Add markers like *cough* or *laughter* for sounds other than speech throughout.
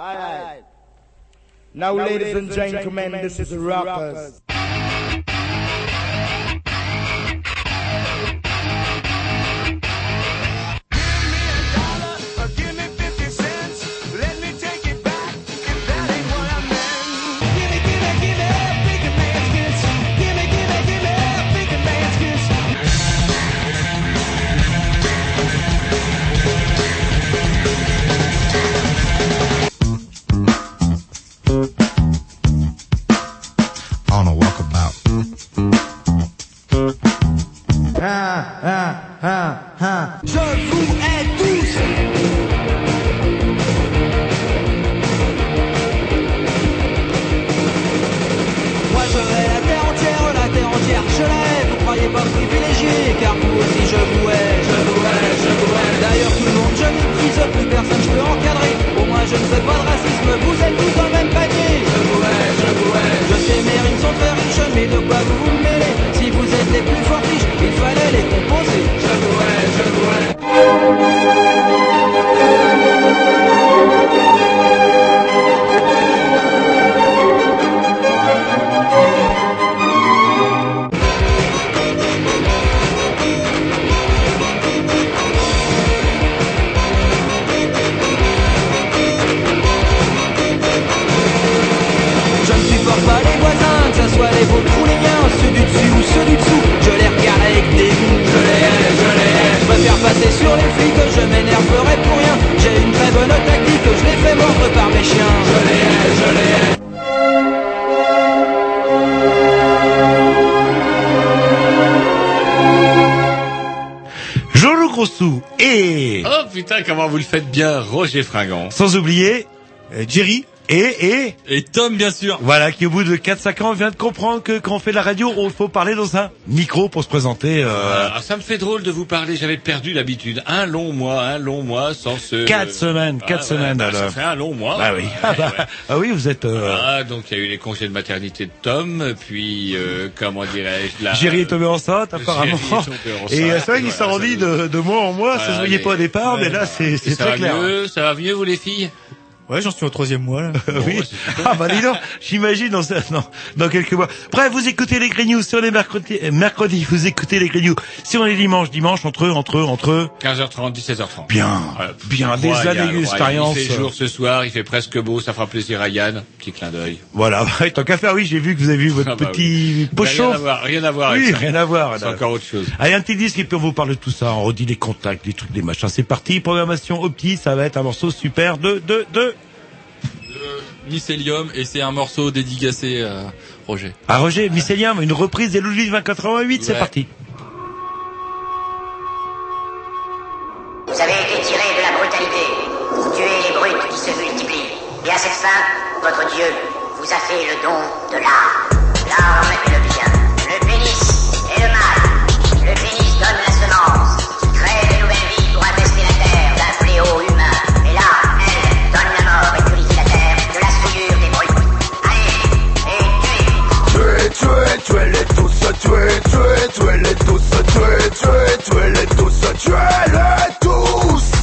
Now, now ladies, ladies and gentlemen, and gentlemen this, this is Rappers. rappers. Vous le faites bien, Roger Fringant. sans oublier euh, Jerry et et Et Tom, bien sûr. voilà qui au bout de 4-5 ans vient de comprendre que quand on fait de la radio, il faut parler dans un micro pour se présenter. Euh, Ah, ça me fait drôle de vous parler, j'avais perdu l'habitude. Un long mois, un long mois sans ce... 4 semaines, Ah, 4 ouais, semaines bah, alors. Ça fait un long mois. Ah oui. Ah, bah, ouais. ah oui, vous êtes euh, Ah, donc il y a eu les congés de maternité de Tom, puis euh, comment dirais-je là Jerry est tombé enceinte apparemment. Est tombé enceinte, Et euh, c'est vrai qu'il s'arrondit de, de mois en mois, ça se voyait pas au départ, mais là c'est très va clair. mieux, ça va mieux vous les filles? Ouais, j'en suis au troisième mois, là. *laughs* oui. Ah bah dis donc, j'imagine dans, dans, dans quelques mois. Bref, vous écoutez les Grey News sur les mercredis, euh, mercredis, vous écoutez les Grey News sur les dimanches, dimanche entre entre entre 15h30, 17h30. bien, Voilà. bien des années d'expérience. Il fait jour ce soir, il fait presque beau, ça fera plaisir à Yann. Petit clin d'œil. Voilà, *laughs* tant qu'à faire, oui, j'ai vu que vous avez vu votre Ah bah petit pochon. Rien à voir, rien à voir Oui, avec ça. rien à voir. C'est encore autre chose. Allez, un petit disque et puis on vous parle de tout ça. On redit les contacts, les trucs, les machins. C'est parti. Programmation opti, ça va être un morceau super de, de, de. Mycélium, et c'est un morceau dédicacé à Roger. Ah, Roger, Mycélium, une reprise des Ludwig 2088, c'est parti. Vous avez été tiré de la brutalité. Vous tuez les brutes qui se multiplient. Et à cette fin, votre Dieu vous a fait le don de l'art. L'arme et le bien. Tuez-les tous, tuez, tuez, tuez-les tous, tuez, tuez, tuez-les tous, tuez-les tous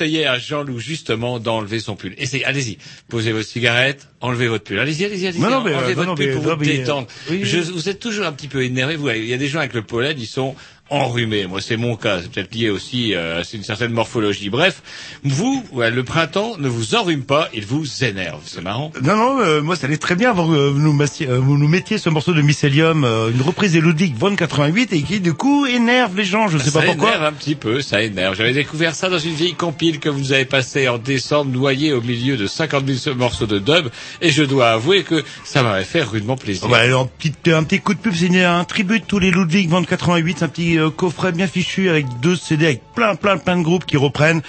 je conseillais à Jean-Loup justement d'enlever son pull. Essayez, allez-y, posez votre cigarette, enlevez votre pull. Allez-y, allez-y, allez-y. Non, non, mais, enlevez euh, votre non, pull mais- pour vous euh, détendre. oui, Je- vous êtes toujours un petit peu énervé. Vous, il y a des gens avec le pollen, ils sont enrhumés. Moi, c'est mon cas. C'est peut-être lié aussi euh, à une certaine morphologie. Bref, vous, ouais, le printemps ne vous enrhume pas, il vous énerve. C'est marrant. Non, non, euh, moi ça allait très bien avant que euh, vous nous, massiez- euh, nous mettiez ce morceau de Mycelium, euh, une reprise des Ludwig von 88 et qui du coup énerve les gens, je sais ça pas pourquoi. énerve un petit peu, ça énerve. J'avais découvert ça dans une vieille compile que vous avez passée en décembre, noyée au milieu de 50 000 morceaux de dub, et je dois avouer que ça m'avait fait rudement plaisir. Ouais, alors, petit, un petit coup de pub, c'est un tribut de tous les Ludwig von 88, c'est un petit euh, coffret bien fichu avec deux CD avec plein plein plein de groupes qui reprennent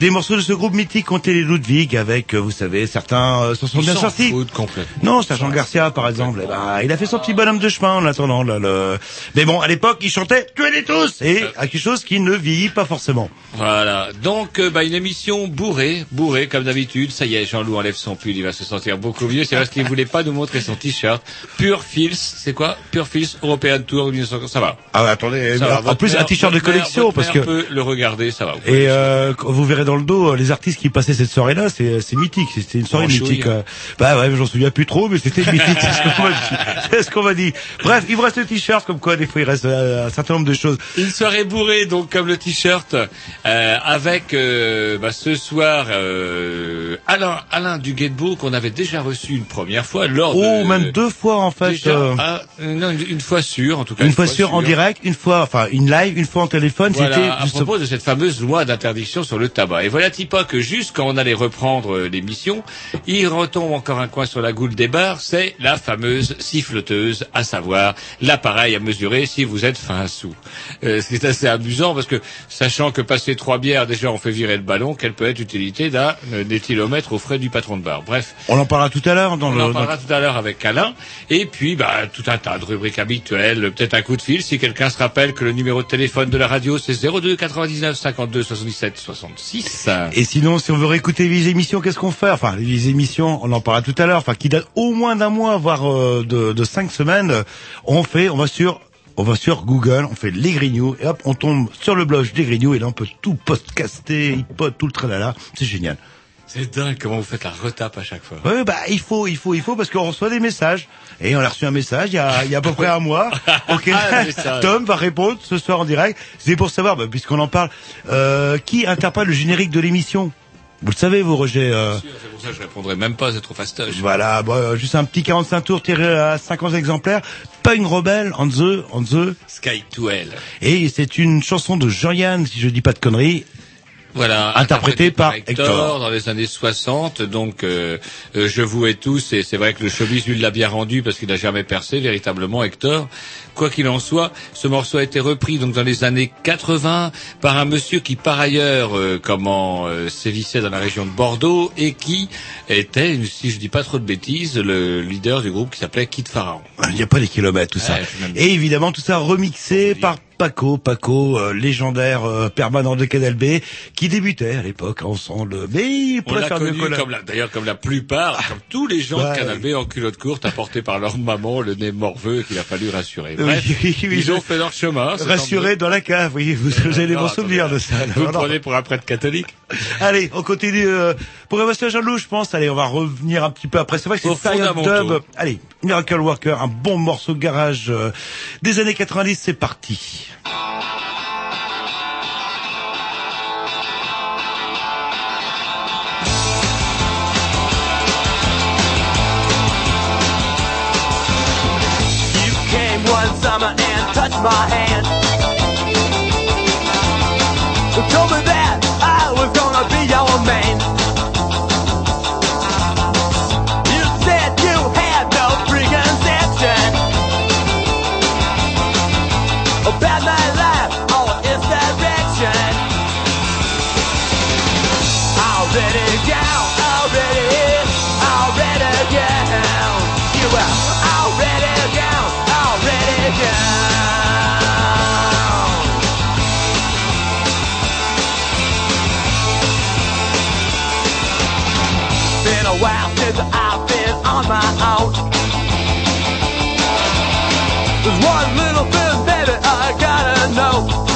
des morceaux de ce groupe mythique été les Ludwig avec, euh, vous savez, certains euh, s'en sont bien sortis. Non, Sergent Garcia, par exemple, eh ben, il a fait son petit bonhomme de chemin en attendant. Là, le... Mais bon, à l'époque, il chantait « Tuez-les tous !» et à quelque chose qui ne vieillit pas forcément. Voilà. Donc, euh, bah, une émission bourrée, bourrée comme d'habitude. Ça y est, Jean-Loup enlève son pull, il va se sentir beaucoup mieux. C'est parce qu'il voulait pas nous montrer son t-shirt. Pure Fils, c'est quoi? Pure Fils European Tour 1950. Ça va. Ah, attendez, Ça va. en plus, un mère- t-shirt de mère- collection, votre parce mère que... peut le regarder, ça va. Vous Et euh, vous verrez dans le dos euh, les artistes qui passaient cette soirée-là, c'est c'est mythique. C'était une soirée mythique. euh. Bah ouais, j'en souviens plus trop, mais c'était mythique. *laughs* c'est ce qu'on m'a dit. C'est ce qu'on m'a dit. Bref, il vous reste le t-shirt, comme quoi des fois il reste euh, un certain nombre de choses. Une soirée bourrée, donc comme le t-shirt, euh, avec euh, bah, ce soir euh, Alain Alain du qu'on avait déjà reçu une première fois lors Oh, de même deux fois en fait. déjà, euh, ah, euh, non, une, une fois sûre en tout cas. une fois sûr en direct, une fois, enfin une live, une fois en téléphone. Voilà, c'était à propos de cette fameuse loi d'interdiction sur le tabac. Et voilà pas que juste quand on allait reprendre euh, l'émission, il retombe encore un coin sur la goule des bars, c'est la fameuse siffleteuse, à savoir l'appareil à mesurer si vous êtes fin sous. Euh, c'est assez amusant parce que, sachant que passer trois bières, déjà on fait virer le ballon, quelle peut être l'utilité d'un euh, d'éthylomètre aux frais du patron de bar. Bref, On en parlera tout à l'heure dans on le. en dans- parlera tout à l'heure avec Alain. Et puis, bah, tout un tas de rubriques habituelles, peut-être un coup de fil. Si quelqu'un se rappelle que le numéro de téléphone de la radio, c'est 02 99 52 77 66. Et sinon, si on veut réécouter les émissions, qu'est-ce qu'on fait? Enfin, les émissions, on en parlera tout à l'heure, enfin, qui datent au moins d'un mois, voire euh, de, de cinq semaines. On fait, on va sur, on va sur Google, on fait les Grignoux, et hop, on tombe sur le blog des Grignoux, et là, on peut tout podcaster, iPod, tout le tralala. C'est génial. C'est dingue comment vous faites la retape à chaque fois. Ouais, bah, il faut, il faut, il faut, parce qu'on reçoit des messages. Et on a reçu un message il y a, il y a à peu près un mois. *laughs* Ok. Ah. Tom va répondre ce soir en direct. C'est pour savoir, bah, puisqu'on en parle, euh, qui interprète le générique de l'émission? Vous le savez, vous, Roger. euh, C'est pour ça que je répondrai même pas, c'est trop fastoche. Voilà, bon, euh, juste un petit 45 tours tiré à 50 exemplaires. Punk Rebel, on the, on the. Sky to Hell. Et c'est une chanson de Jean-Yann, si je dis pas de conneries. Voilà, Interprété par Hector. dans les années 60. Donc, euh, euh, je vous et tous, et c'est vrai que le showbiz lui l'a bien rendu parce qu'il n'a jamais percé véritablement Hector. Quoi qu'il en soit, ce morceau a été repris donc dans les années 80 par un monsieur qui par ailleurs euh, comment euh, sévissait dans la région de Bordeaux et qui était, si je dis pas trop de bêtises, le leader du groupe qui s'appelait Kid Pharaon. Il n'y a pas les kilomètres, tout ça. Ouais, Et évidemment, tout ça remixé par Paco, Paco, euh, légendaire euh, permanent de Canal B, qui débutait à l'époque ensemble. Mais il On faire mieux connu que la- comme la, d'ailleurs comme la plupart, comme tous les gens Ouais. de Canal B en culotte courte apportés par leur maman, le nez morveux qu'il a fallu rassurer. Oui, Bref, oui, oui, ils ont fait leur chemin. c'est Rassuré dans la cave, oui, vous Non, bons attendez. souvenirs de ça. Vous non. prenez pour un prêtre catholique Allez, on continue. Euh, pour à Jean-Loup, je pense. Allez, on va revenir un petit peu après. C'est vrai que c'est une période dub. Allez, Miracle Worker, un bon morceau de garage euh, des années 90, c'est parti. You came one summer and touched my hand. You told me that I was gonna be your man. I know.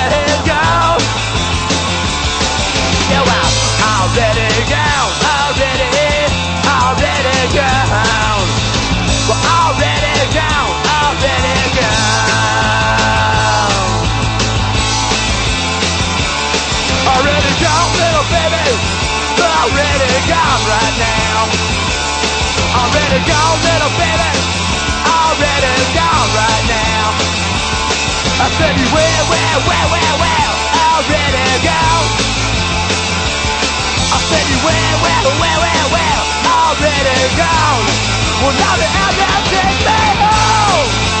Gone right now. Already gone, little baby. Already gone right now. I said you where, where, where, where, where? Already gone. I said you where, where, where, where, where? Already gone. Well, now the outdoor take me home.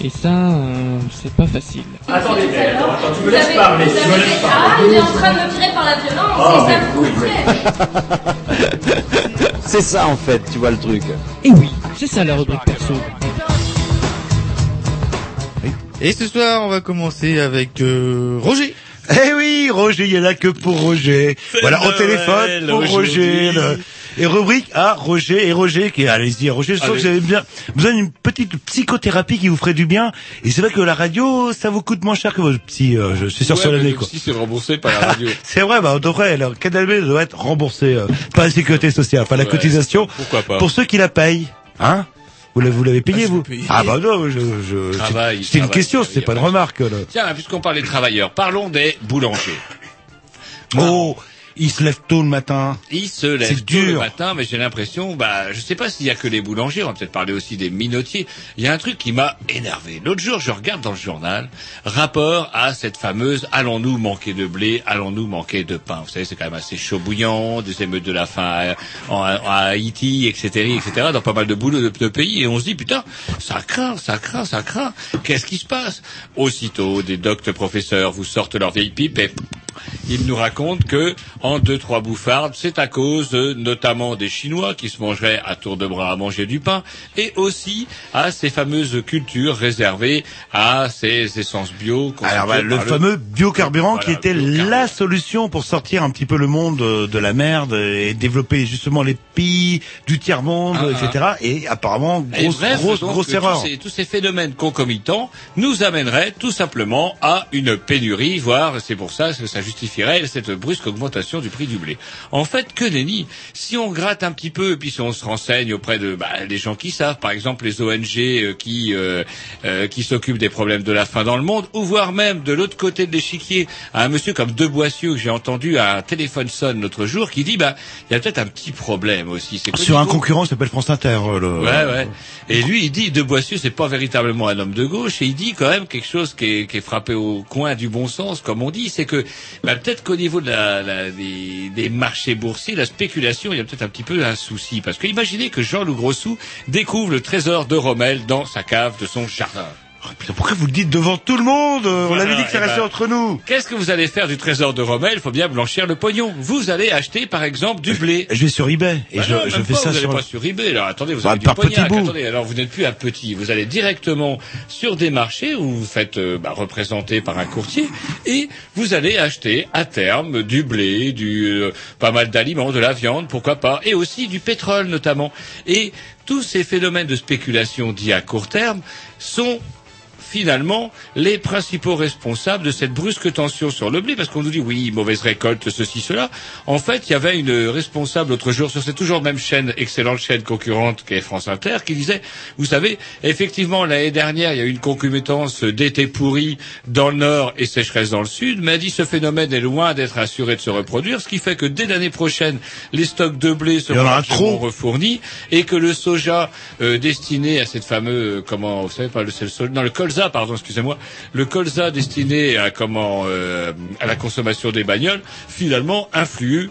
Et ça, euh, c'est pas facile. Attendez, attends, attends, tu me laisses parler, tu me laisses Ah, parler. il est en train de me tirer par la violence, Oh, c'est ça mais le problème. C'est ça en fait, tu vois le truc. Et oui, c'est ça la rubrique perso. Et ce soir, on va commencer avec euh, Roger. Eh oui, Roger, il y en a que pour Roger. Voilà, au téléphone pour Roger. le- Et rubrique à Roger et Roger qui allez-y Roger je sens que vous avez bien besoin d'une petite psychothérapie qui vous ferait du bien et c'est vrai que la radio ça vous coûte moins cher que votre psy euh, je suis sûr Ouais, sur l'année le quoi. psy, c'est remboursé par la radio. *laughs* C'est vrai, bah, on devrait, le Canal B doit être remboursé euh, par la sécurité sociale, enfin la Ouais, cotisation, pourquoi pas. pour ceux qui la payent, hein? Vous l'avez, vous l'avez payé, Ah, vous? payé. Ah bah non, je, je, Travail, c'est une question, c'est pas une remarque. Là. Tiens, puisqu'on parle des travailleurs, parlons des boulangers. Oh, ils se lèvent tôt le matin. Ils se lèvent C'est tôt le matin, mais j'ai l'impression, bah, je sais pas s'il y a que les boulangers, on va peut-être parler aussi des minotiers. Il y a un truc qui m'a énervé. L'autre jour, je regarde dans le journal, rapport à cette fameuse allons-nous manquer de blé, allons-nous manquer de pain? Vous savez, c'est quand même assez chaud bouillant, des émeutes de la faim à, Haïti, etc., etc., dans pas mal de boulots de, de pays, et on se dit, putain, ça craint, ça craint, ça craint. Qu'est-ce qui se passe? Aussitôt, des doctes professeurs vous sortent leur vieille pipe et il nous raconte que en deux trois bouffardes, c'est à cause euh, notamment des Chinois qui se mangeraient à tour de bras à manger du pain, et aussi à ces fameuses cultures réservées à ces essences bio. Alors, bah, le par fameux biocarburant qui Voilà, était biocarburant. la solution pour sortir un petit peu le monde de la merde et développer justement les pays du tiers-monde, Ah, ah. etc. Et apparemment, Et grosse, bref, grosse, donc, grosse erreur. Tous ces, tous ces phénomènes concomitants nous amèneraient tout simplement à une pénurie, voire c'est pour ça que ça justifierait cette brusque augmentation du prix du blé. En fait, que nenni. Si on gratte un petit peu et puis si on se renseigne auprès de bah, des gens qui savent, par exemple les ONG euh, qui euh, euh, qui s'occupent des problèmes de la faim dans le monde, ou voire même de l'autre côté de l'échiquier, à un monsieur comme De Boissieu que j'ai entendu à un téléphone sonne l'autre jour, qui dit bah il y a peut-être un petit problème aussi. Sur un concurrent qui s'appelle France Inter. euh, Le... Ouais, ouais. Et lui, il dit, De Boissieu, c'est pas véritablement un homme de gauche, et il dit quand même quelque chose qui est, qui est frappé au coin du bon sens, comme on dit, c'est que bah, peut-être qu'au niveau de la, la- des, des marchés boursiers, la spéculation, il y a peut-être un petit peu un souci. Parce que imaginez que Jean-Loup Grossou découvre le trésor de Rommel dans sa cave de son jardin. Oh, putain, pourquoi vous le dites devant tout le monde On Voilà, avait dit que ça eh restait ben, entre nous. Qu'est-ce que vous allez faire du trésor de Rommel? Il faut bien blanchir le pognon. Vous allez acheter, par exemple, du blé. Je vais sur eBay et Bah je, non, je même fais pas, ça vous sur. n'allez pas sur eBay. Alors attendez, vous Bah, avez du par petit pognac. bout. Attendez, alors vous n'êtes plus un petit. Vous allez directement sur des marchés où vous faites euh, bah, représenter par un courtier et vous allez acheter à terme du blé, du euh, pas mal d'aliments, de la viande, pourquoi pas, et aussi du pétrole notamment. Et tous ces phénomènes de spéculation dits à court terme sont finalement les principaux responsables de cette brusque tension sur le blé, parce qu'on nous dit oui, mauvaise récolte, ceci, cela. En fait, il y avait une responsable l'autre jour sur cette toujours même chaîne, excellente chaîne concurrente qui est France Inter, qui disait, vous savez, effectivement, l'année dernière, il y a eu une concomitance d'été pourri dans le nord et sécheresse dans le sud, mais elle dit ce phénomène est loin d'être assuré de se reproduire, ce qui fait que dès l'année prochaine, les stocks de blé seront refournis et que le soja euh, destiné à cette fameuse, comment, vous savez pas, le, le non, le colza, pardon, excusez-moi, le colza destiné à comment, euh, à la consommation des bagnoles, finalement influe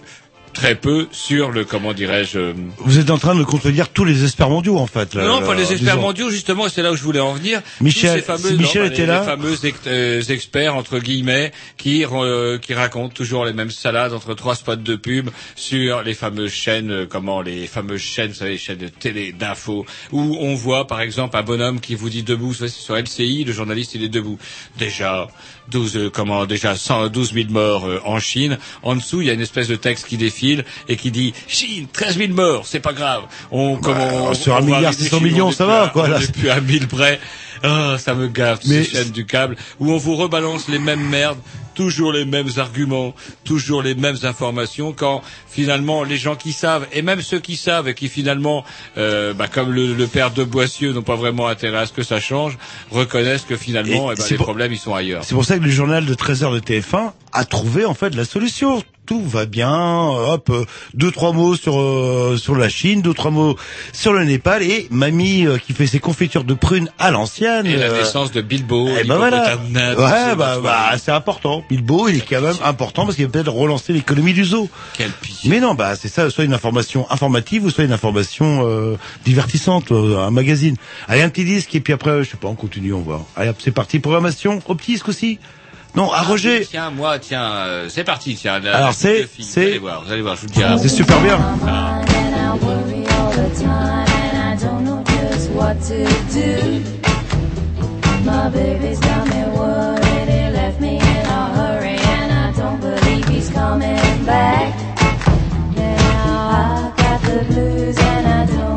très peu sur le, comment dirais-je, euh, Vous êtes en train de contredire tous les experts mondiaux en fait. là, non, pas les experts mondiaux, justement, c'est là où je voulais en venir. Michel- fameux, si Michel non, était les, là- les fameux ex- euh, experts, entre guillemets, qui, euh, qui racontent toujours les mêmes salades entre trois spots de pub sur les fameuses chaînes, euh, comment, les fameuses chaînes, vous savez, les chaînes de télé, d'infos, où on voit, par exemple, un bonhomme qui vous dit debout, c'est sur LCI, le journaliste, il est debout. Déjà, 12, euh, comment, déjà 112 000 morts euh, en Chine. En dessous, il y a une espèce de texte qui défile et qui dit Chine, 13 000 morts, c'est pas grave. On, comment, Bah, sur un on va milliard arriver 600 chez- millions, on ça va, à- quoi, On là. est plus à 1000 près. Ah, ça me gave, Mais ces chaînes du câble, où on vous rebalance les mêmes merdes, toujours les mêmes arguments, toujours les mêmes informations, quand finalement les gens qui savent, et même ceux qui savent et qui finalement, euh, bah, comme le, le père de Boissieu, n'ont pas vraiment intérêt à ce que ça change, reconnaissent que finalement, Et eh ben, les pour- problèmes, ils sont ailleurs. C'est pour ça que le journal de 13h de TF1 a trouvé en fait la solution. Tout va bien, hop, euh, deux trois mots sur euh, sur la Chine, deux trois mots sur le Népal et mamie euh, qui fait ses confitures de prunes à l'ancienne. Et la euh, naissance de Bilbo, eh ben voilà. Ouais, bah, bah, c'est important. Bilbo, il est quand même important parce qu'il va peut-être relancer l'économie du zoo. Quel. Mais non, bah c'est ça, soit une information informative ou soit une information euh, divertissante, euh, un magazine. Allez, un petit disque et puis après, je sais pas, on continue, on voit. Allez, hop, c'est parti, programmation, au petit disque aussi. Non, à Roger. Tiens, moi, tiens, euh, c'est parti, tiens. la- Alors, c'est- c'est- Vous allez voir, vous allez voir, je vous le dirai. C'est super bien. Ah. Coming back. Now I got the blues, and I don't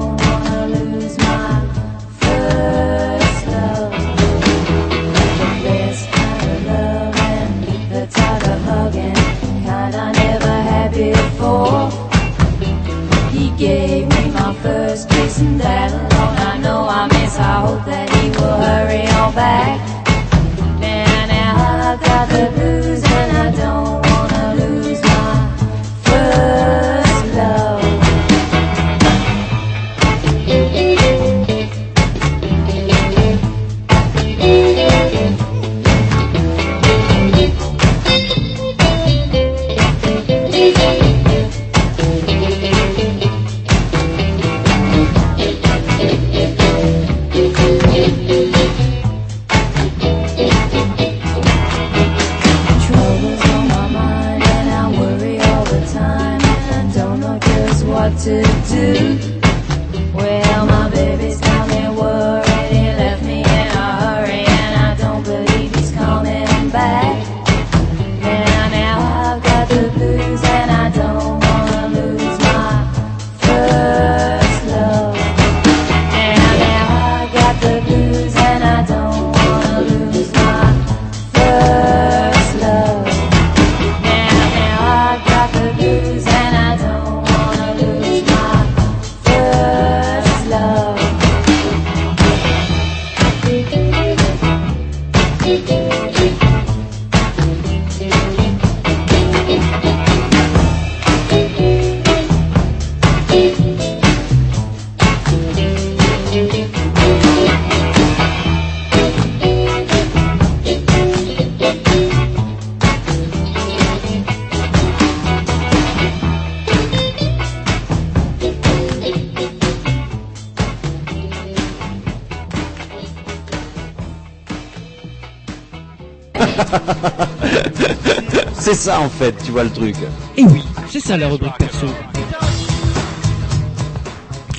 *laughs* C'est ça en fait, tu vois le truc. Et oui, c'est ça la rubrique perso.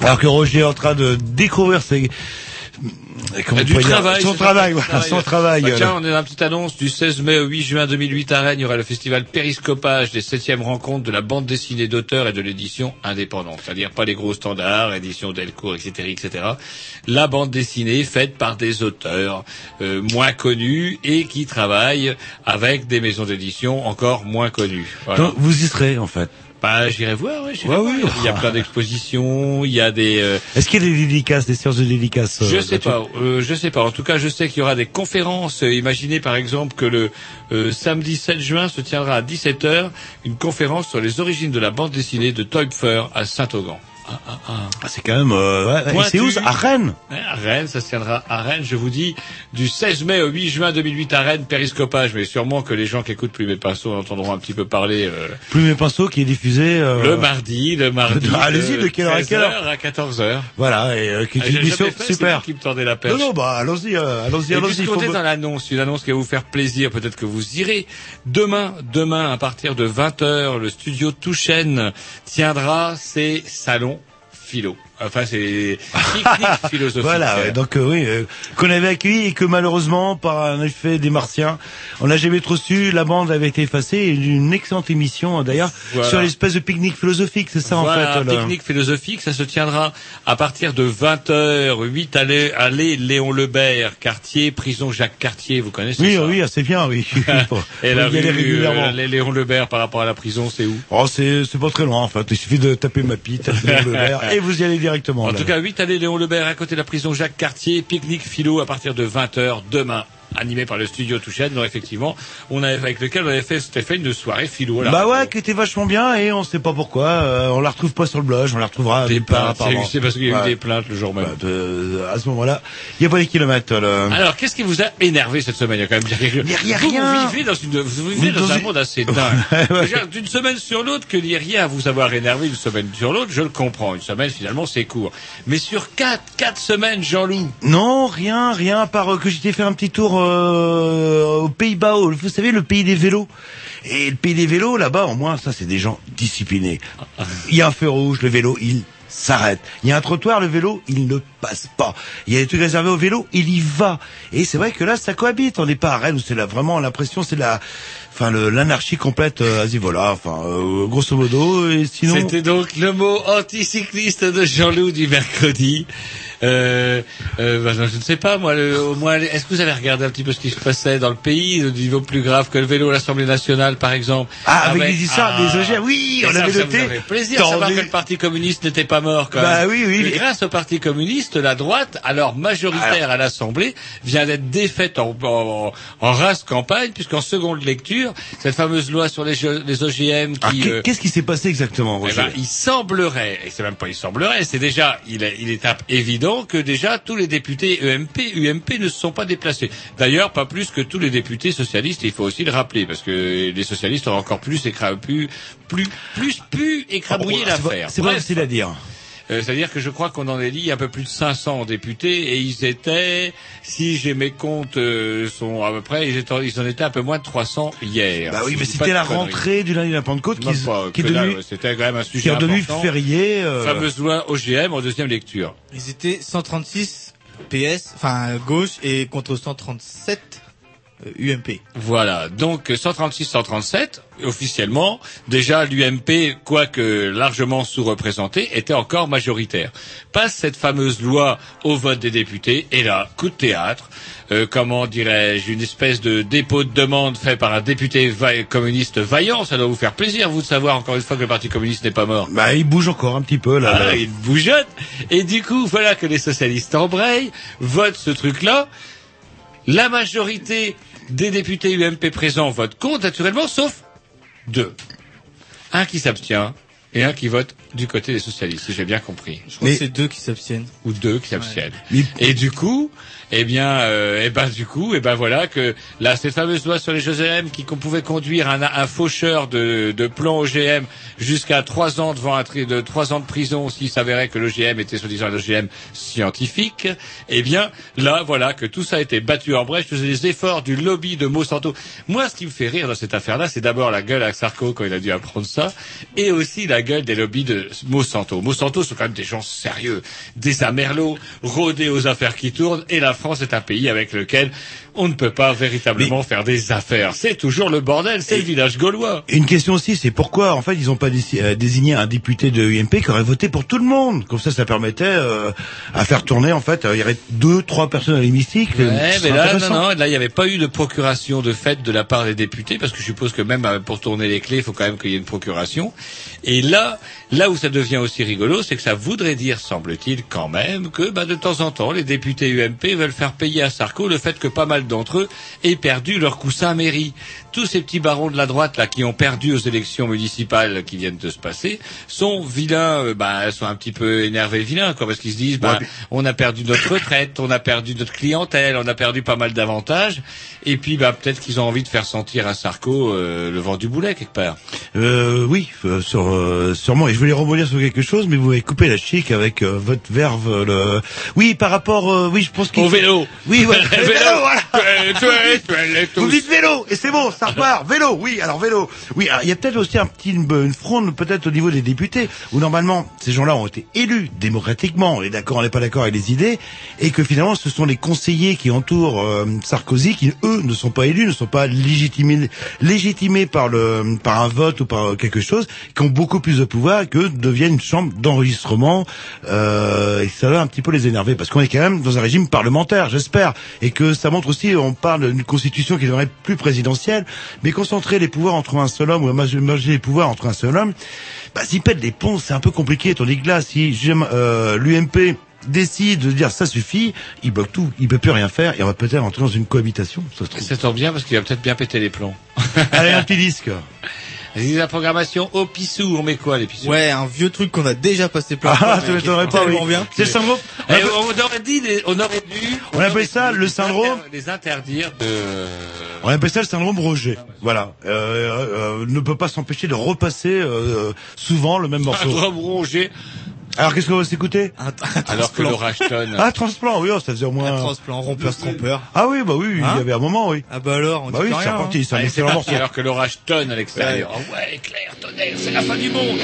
Alors que Roger est en train de découvrir ses... comment on du travail. Son travail, voilà, son travail. Bah, euh, tiens, on est dans la petite annonce du 16 mai au 8 juin 2008 à Rennes. Il y aura le festival Périscopage des 7e rencontres de la bande dessinée d'auteurs et de l'édition indépendante. C'est-à-dire pas les gros standards, édition Delcourt, etc., etc. La bande dessinée faite par des auteurs euh, moins connus et qui travaillent avec des maisons d'édition encore moins connues. Voilà. donc, vous y serez, en fait. Bah, j'irai voir, ouais, j'irai Ouais, voir. oui. Il y a plein d'expositions, il y a des... euh, Est-ce qu'il y a des dédicaces, des séances de dédicaces je euh, sais là-dessus pas, euh, je sais pas. En tout cas, je sais qu'il y aura des conférences. Imaginez par exemple que le euh, samedi 7 juin se tiendra à 17h une conférence sur les origines de la bande dessinée de Teupfer à Saint-Augan. Ah, ah, ah. Ah, C'est quand même... Euh, ouais. Et c'est où À Rennes À Rennes, ça se tiendra à Rennes, je vous dis, du 16 mai au 8 juin 2008 à Rennes, périscopage. Mais sûrement que les gens qui écoutent plus mes pinceaux en entendront un petit peu parler euh, Plume et pinceau qui est diffusé... euh, le mardi, le mardi. *laughs* Allez-y, de quelle heure à quelle heure 13h à 14h. Voilà, et euh, qui est Ah, une émission super. qui me tendez la perche. Non, non, bah allons-y, euh, allons-y, Et allons-y. faut- dans l'annonce, une annonce qui va vous faire plaisir, peut-être que vous irez. Demain, demain, à partir de 20h, le studio Touchaine tiendra ses salons philo. Enfin, c'est *laughs* philosophique. Voilà, ouais, donc euh, oui, euh, qu'on avait accueilli et que malheureusement, par un effet des martiens, on n'a jamais trop su, la bande avait été effacée, et une excellente émission d'ailleurs, Voilà. sur l'espèce de pique-nique philosophique, c'est ça voilà, en fait. le- pique-nique philosophique, ça se tiendra à partir de 20h, 8 allée, allée Léon Lebert, quartier, prison Jacques Cartier, vous connaissez Oui, ça oui, assez bien, oui. *laughs* Et la rue régulièrement. euh, Léon Lebert par rapport à la prison, c'est où? Oh, c'est c'est pas très loin en fait, il suffit de taper ma pite, *laughs* le verre, et vous y allez directement. En là. tout cas, 8 allée Léon Lebert, à côté de la prison Jacques Cartier, pique-nique philo à partir de 20h demain. Animé par le studio Touchette, donc effectivement, on avait, avec lequel on avait fait, c'était fait une soirée philo. à la Bah ouais, qui était vachement bien et on sait pas pourquoi. euh, on la retrouve pas sur le blog, on la retrouvera Des plaintes, c'est- parce qu'il y a eu Ouais. des plaintes le jour même. Bah, de- à ce moment-là, il y a pas les kilomètres. le- Alors, qu'est-ce qui vous a énervé cette semaine? Il y a quand même quelque chose. Il y a vous, rien. Vous vivez dans, une, vous vivez dans un monde assez dingue. *laughs* Ouais, D'une semaine sur l'autre, qu'il n'y ait rien à vous avoir énervé d'une semaine sur l'autre, je le comprends. Une semaine, finalement, c'est court. Mais sur quatre, quatre semaines, Jean-Loup, Non, rien, rien, à part euh, que j'étais faire un petit tour euh, aux Pays-Bas, vous savez, le pays des vélos. Et le pays des vélos, là-bas, au moins, ça, c'est des gens disciplinés. Il y a un feu rouge, le vélo, il s'arrête. Il y a un trottoir, le vélo, il ne passe pas. Il y a des trucs réservés au vélo, il y va. Et c'est vrai que là, ça cohabite. On n'est pas à Rennes où c'est là, vraiment l'impression, c'est la, enfin, l'anarchie complète euh, à Zivola, enfin, euh, grosso modo. C'était donc le mot anticycliste de Jean-Loup du mercredi. Euh, euh, bah, je ne sais pas, moi, le- au moins, est-ce que vous avez regardé un petit peu ce qui se passait dans le pays, au niveau plus grave que le vélo à l'Assemblée nationale, par exemple? Ah, avec les histoires, ah, les OGM, oui, on ça, avait ça noté. vous avait plaisir de savoir que le Parti communiste n'était pas mort, quand Bah même. oui, oui, mais- grâce au Parti communiste, la droite, alors majoritaire à l'Assemblée, vient d'être défaite en, en, en race campagne, puisqu'en seconde lecture, cette fameuse loi sur les, OGM Ah, qui... euh, qu'est-ce qui s'est passé exactement, eh Roger? ben, il semblerait, et c'est même pas il semblerait, c'est déjà, il est, il est ap- que déjà tous les députés EMP, UMP ne se sont pas déplacés. D'ailleurs, pas plus que tous les députés socialistes, il faut aussi le rappeler, parce que les socialistes ont encore plus écra- plus, plus, plus pu écrabouiller Oh, c'est pas- l'affaire. C'est pas facile à dire. Euh, C'est-à-dire que je crois qu'on en élit un peu plus de 500 députés et ils étaient, si j'ai mes comptes euh, sont à peu près, ils, étaient, ils en étaient un peu moins de 300 hier. Bah oui, Si mais c'était la conneries. rentrée du lundi de la Pentecôte qui, qui C'était quand même un qui sujet est devenu important. férié. euh, Fameuse loi OGM en deuxième lecture. Ils étaient 136 PS, enfin gauche, et contre 137 euh, UMP. Voilà, donc 136-137, officiellement, déjà l'UMP, quoique largement sous-représenté, était encore majoritaire. Passe cette fameuse loi au vote des députés, et là, coup de théâtre, euh, comment dirais-je, une espèce de dépôt de demande fait par un député va- communiste vaillant, ça doit vous faire plaisir, vous, de savoir encore une fois que le Parti communiste n'est pas mort. Bah, il bouge encore un petit peu là. Ah, là. il bougeonne. Et du coup, voilà que les socialistes embrayent, votent ce truc-là. La majorité des députés UMP présents votent contre, naturellement, sauf deux. Un qui s'abstient et un qui vote du côté des socialistes, si j'ai bien compris. Je crois que c'est deux qui s'abstiennent. Ou deux qui s'abstiennent. Et du coup, eh bien, euh, eh ben du coup, eh ben voilà que là, cette fameuse loi sur les OGM qui qu'on pouvait conduire un, un faucheur de, de plan OGM jusqu'à trois ans devant un tri, de trois ans de prison s'il s'avérait que l'OGM était soi-disant un OGM scientifique. Eh bien, là, voilà que tout ça a été battu en brèche. Tous les efforts du lobby de Monsanto. Moi, ce qui me fait rire dans cette affaire-là, c'est d'abord la gueule à Sarko quand il a dû apprendre ça, et aussi la gueule des lobbies de Monsanto. Monsanto sont quand même des gens sérieux, des amerlots, rodés aux affaires qui tournent, et la France est un pays avec lequel on ne peut pas véritablement faire des affaires. C'est toujours le bordel, c'est le village gaulois. Une question aussi, c'est pourquoi en fait ils n'ont pas euh, désigné un député de UMP qui aurait voté pour tout le monde? Comme ça, ça permettait euh, à faire tourner en fait. euh, Il y aurait deux, trois personnes à l'hémicycle. Ouais, mais là, non, non, là, il n'y avait pas eu de procuration de fait de la part des députés, parce que je suppose que même euh, pour tourner les clés, il faut quand même qu'il y ait une procuration. Et là, là où ça devient aussi rigolo, c'est que ça voudrait dire, semble-t-il, quand même, que bah, de temps en temps, les députés UMP veulent faire payer à Sarko le fait que pas mal d'entre eux aient perdu leur coussin mairie. Tous ces petits barons de la droite là qui ont perdu aux élections municipales qui viennent de se passer sont vilains, euh, bah, sont un petit peu énervés vilains, quoi, parce qu'ils se disent, bah, on a perdu notre retraite, on a perdu notre clientèle, on a perdu pas mal d'avantages, et puis bah, peut-être qu'ils ont envie de faire sentir à Sarko euh, le vent du boulet quelque part. Euh, oui, euh, sur, euh, sûrement. Et je voulais rebondir sur quelque chose, mais vous avez coupé la chic avec euh, votre verve. Le... Oui, par rapport. euh, oui, je pense qu'il. Au vélo. Oui, *laughs* voilà. Vélo. voilà. Tu es- tu es les Vous dites vélo et c'est bon, ça repart. Vélo, oui. Alors vélo. Oui, il y a peut-être aussi un petit une, une fronde peut-être au niveau des députés où normalement ces gens-là ont été élus démocratiquement. On est d'accord, on n'est pas d'accord avec les idées et que finalement ce sont les conseillers qui entourent euh, Sarkozy qui eux ne sont pas élus, ne sont pas légitimés légitimés par le par un vote ou par quelque chose, qui ont beaucoup plus de pouvoir que deviennent une chambre d'enregistrement. Euh, et ça va un petit peu les énerver parce qu'on est quand même dans un régime parlementaire, j'espère, et que ça montre aussi, on parle d'une constitution qui devrait être plus présidentielle, mais concentrer les pouvoirs entre un seul homme ou merger les pouvoirs entre un seul homme, bah, s'ils pètent les ponts, c'est un peu compliqué. Tandis que là, si euh, l'UMP décide de dire ça suffit, il bloque tout, il peut plus rien faire et on va peut-être entrer dans une cohabitation. Ça se trouve. Ça tombe bien parce qu'il va peut-être bien péter les plombs. Allez, un petit disque. *laughs* La programmation au pissou, on met quoi les pissous? Ouais, un vieux truc qu'on a déjà passé plein de fois. Ah, mais ça m'étonnerait pas, oui. bien. C'est le syndrome. On aurait dit, les- on aurait dû. On appelle ça le syndrome Les interdire de. On appelle ça le syndrome Roger. Voilà. Euh, euh, ne peut pas s'empêcher de repasser euh, souvent le même morceau. Syndrome Roger. Alors qu'est-ce qu'on va s'écouter Alors que Laura Ashton. Ah, transplant, oui, oh, ça faisait au moins... Un transplant, rompeur, trompeur. Ah oui, bah oui, Hein il y avait un moment, oui. Ah bah alors, on Bah dit oui, c'est reparti, hein. c'est un excellent morceau. alors que l'orage tonne à l'extérieur. Oh ouais, éclair, tonnerre, c'est la fin du monde.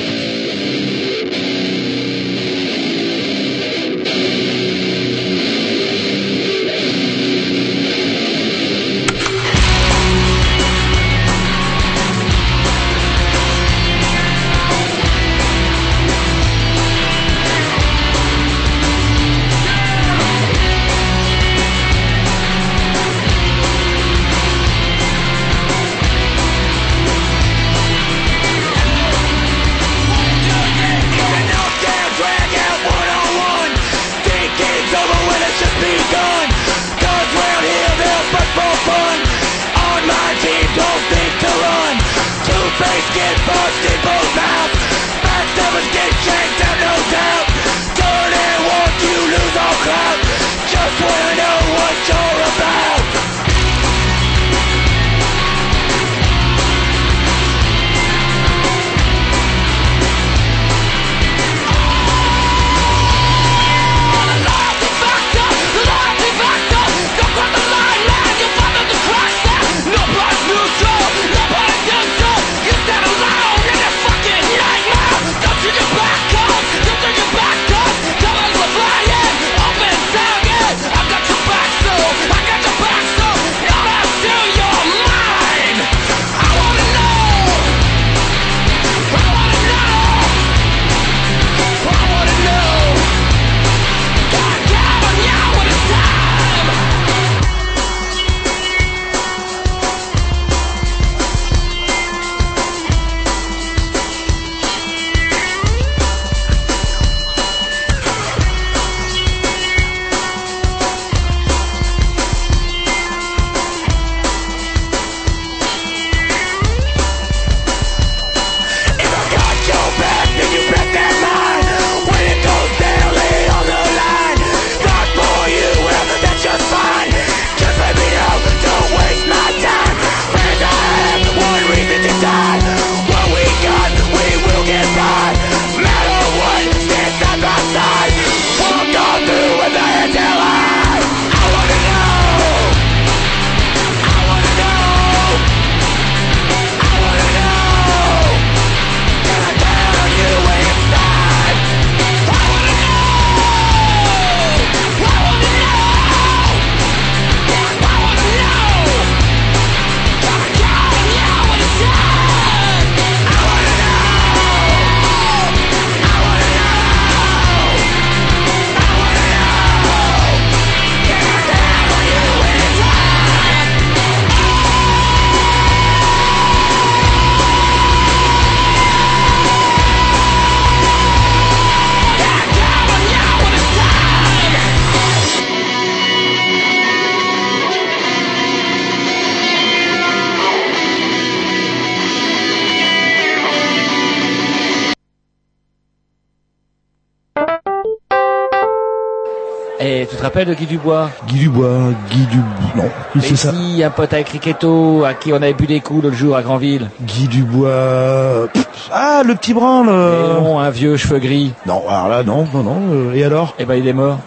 Rappelles de Guy Dubois Guy Dubois, Guy Dubois, non, c'est ça si, un pote avec Riquetto, à qui on avait bu des coups l'autre jour à Granville. Guy Dubois, pff, ah, le petit branle. euh. Et non, un vieux cheveux gris. Non, alors là, non, non, non, euh, et alors? Eh ben, il est mort.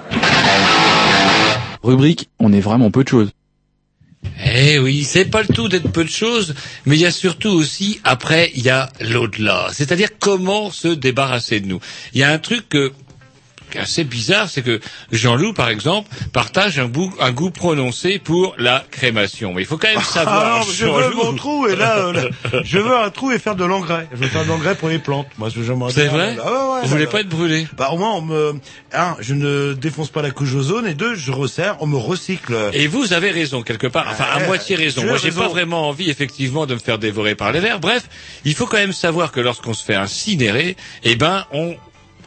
Rubrique, on est vraiment peu de choses. Eh oui, c'est pas le tout d'être peu de choses, mais il y a surtout aussi, après, il y a l'au-delà. C'est-à-dire comment se débarrasser de nous. Il y a un truc que, assez bizarre, c'est que Jean-Loup, par exemple, partage un, goût- un goût prononcé pour la crémation. Mais il faut quand même *laughs* savoir, Ah, je veux mon trou et là, euh, là, je veux un trou et faire de l'engrais. Je veux faire de l'engrais pour les plantes. Moi, je C'est vrai Ah, ouais, ouais, Vous voulez pas être brûlé Bah au moins on me un, je ne défonce pas la couche ozone et deux, je resserre, on me recycle. Et vous avez raison quelque part, enfin à moitié raison. Moi j'ai pas vraiment envie effectivement de me faire dévorer par les vers. Bref, il faut quand même savoir que lorsqu'on se fait incinérer, eh ben on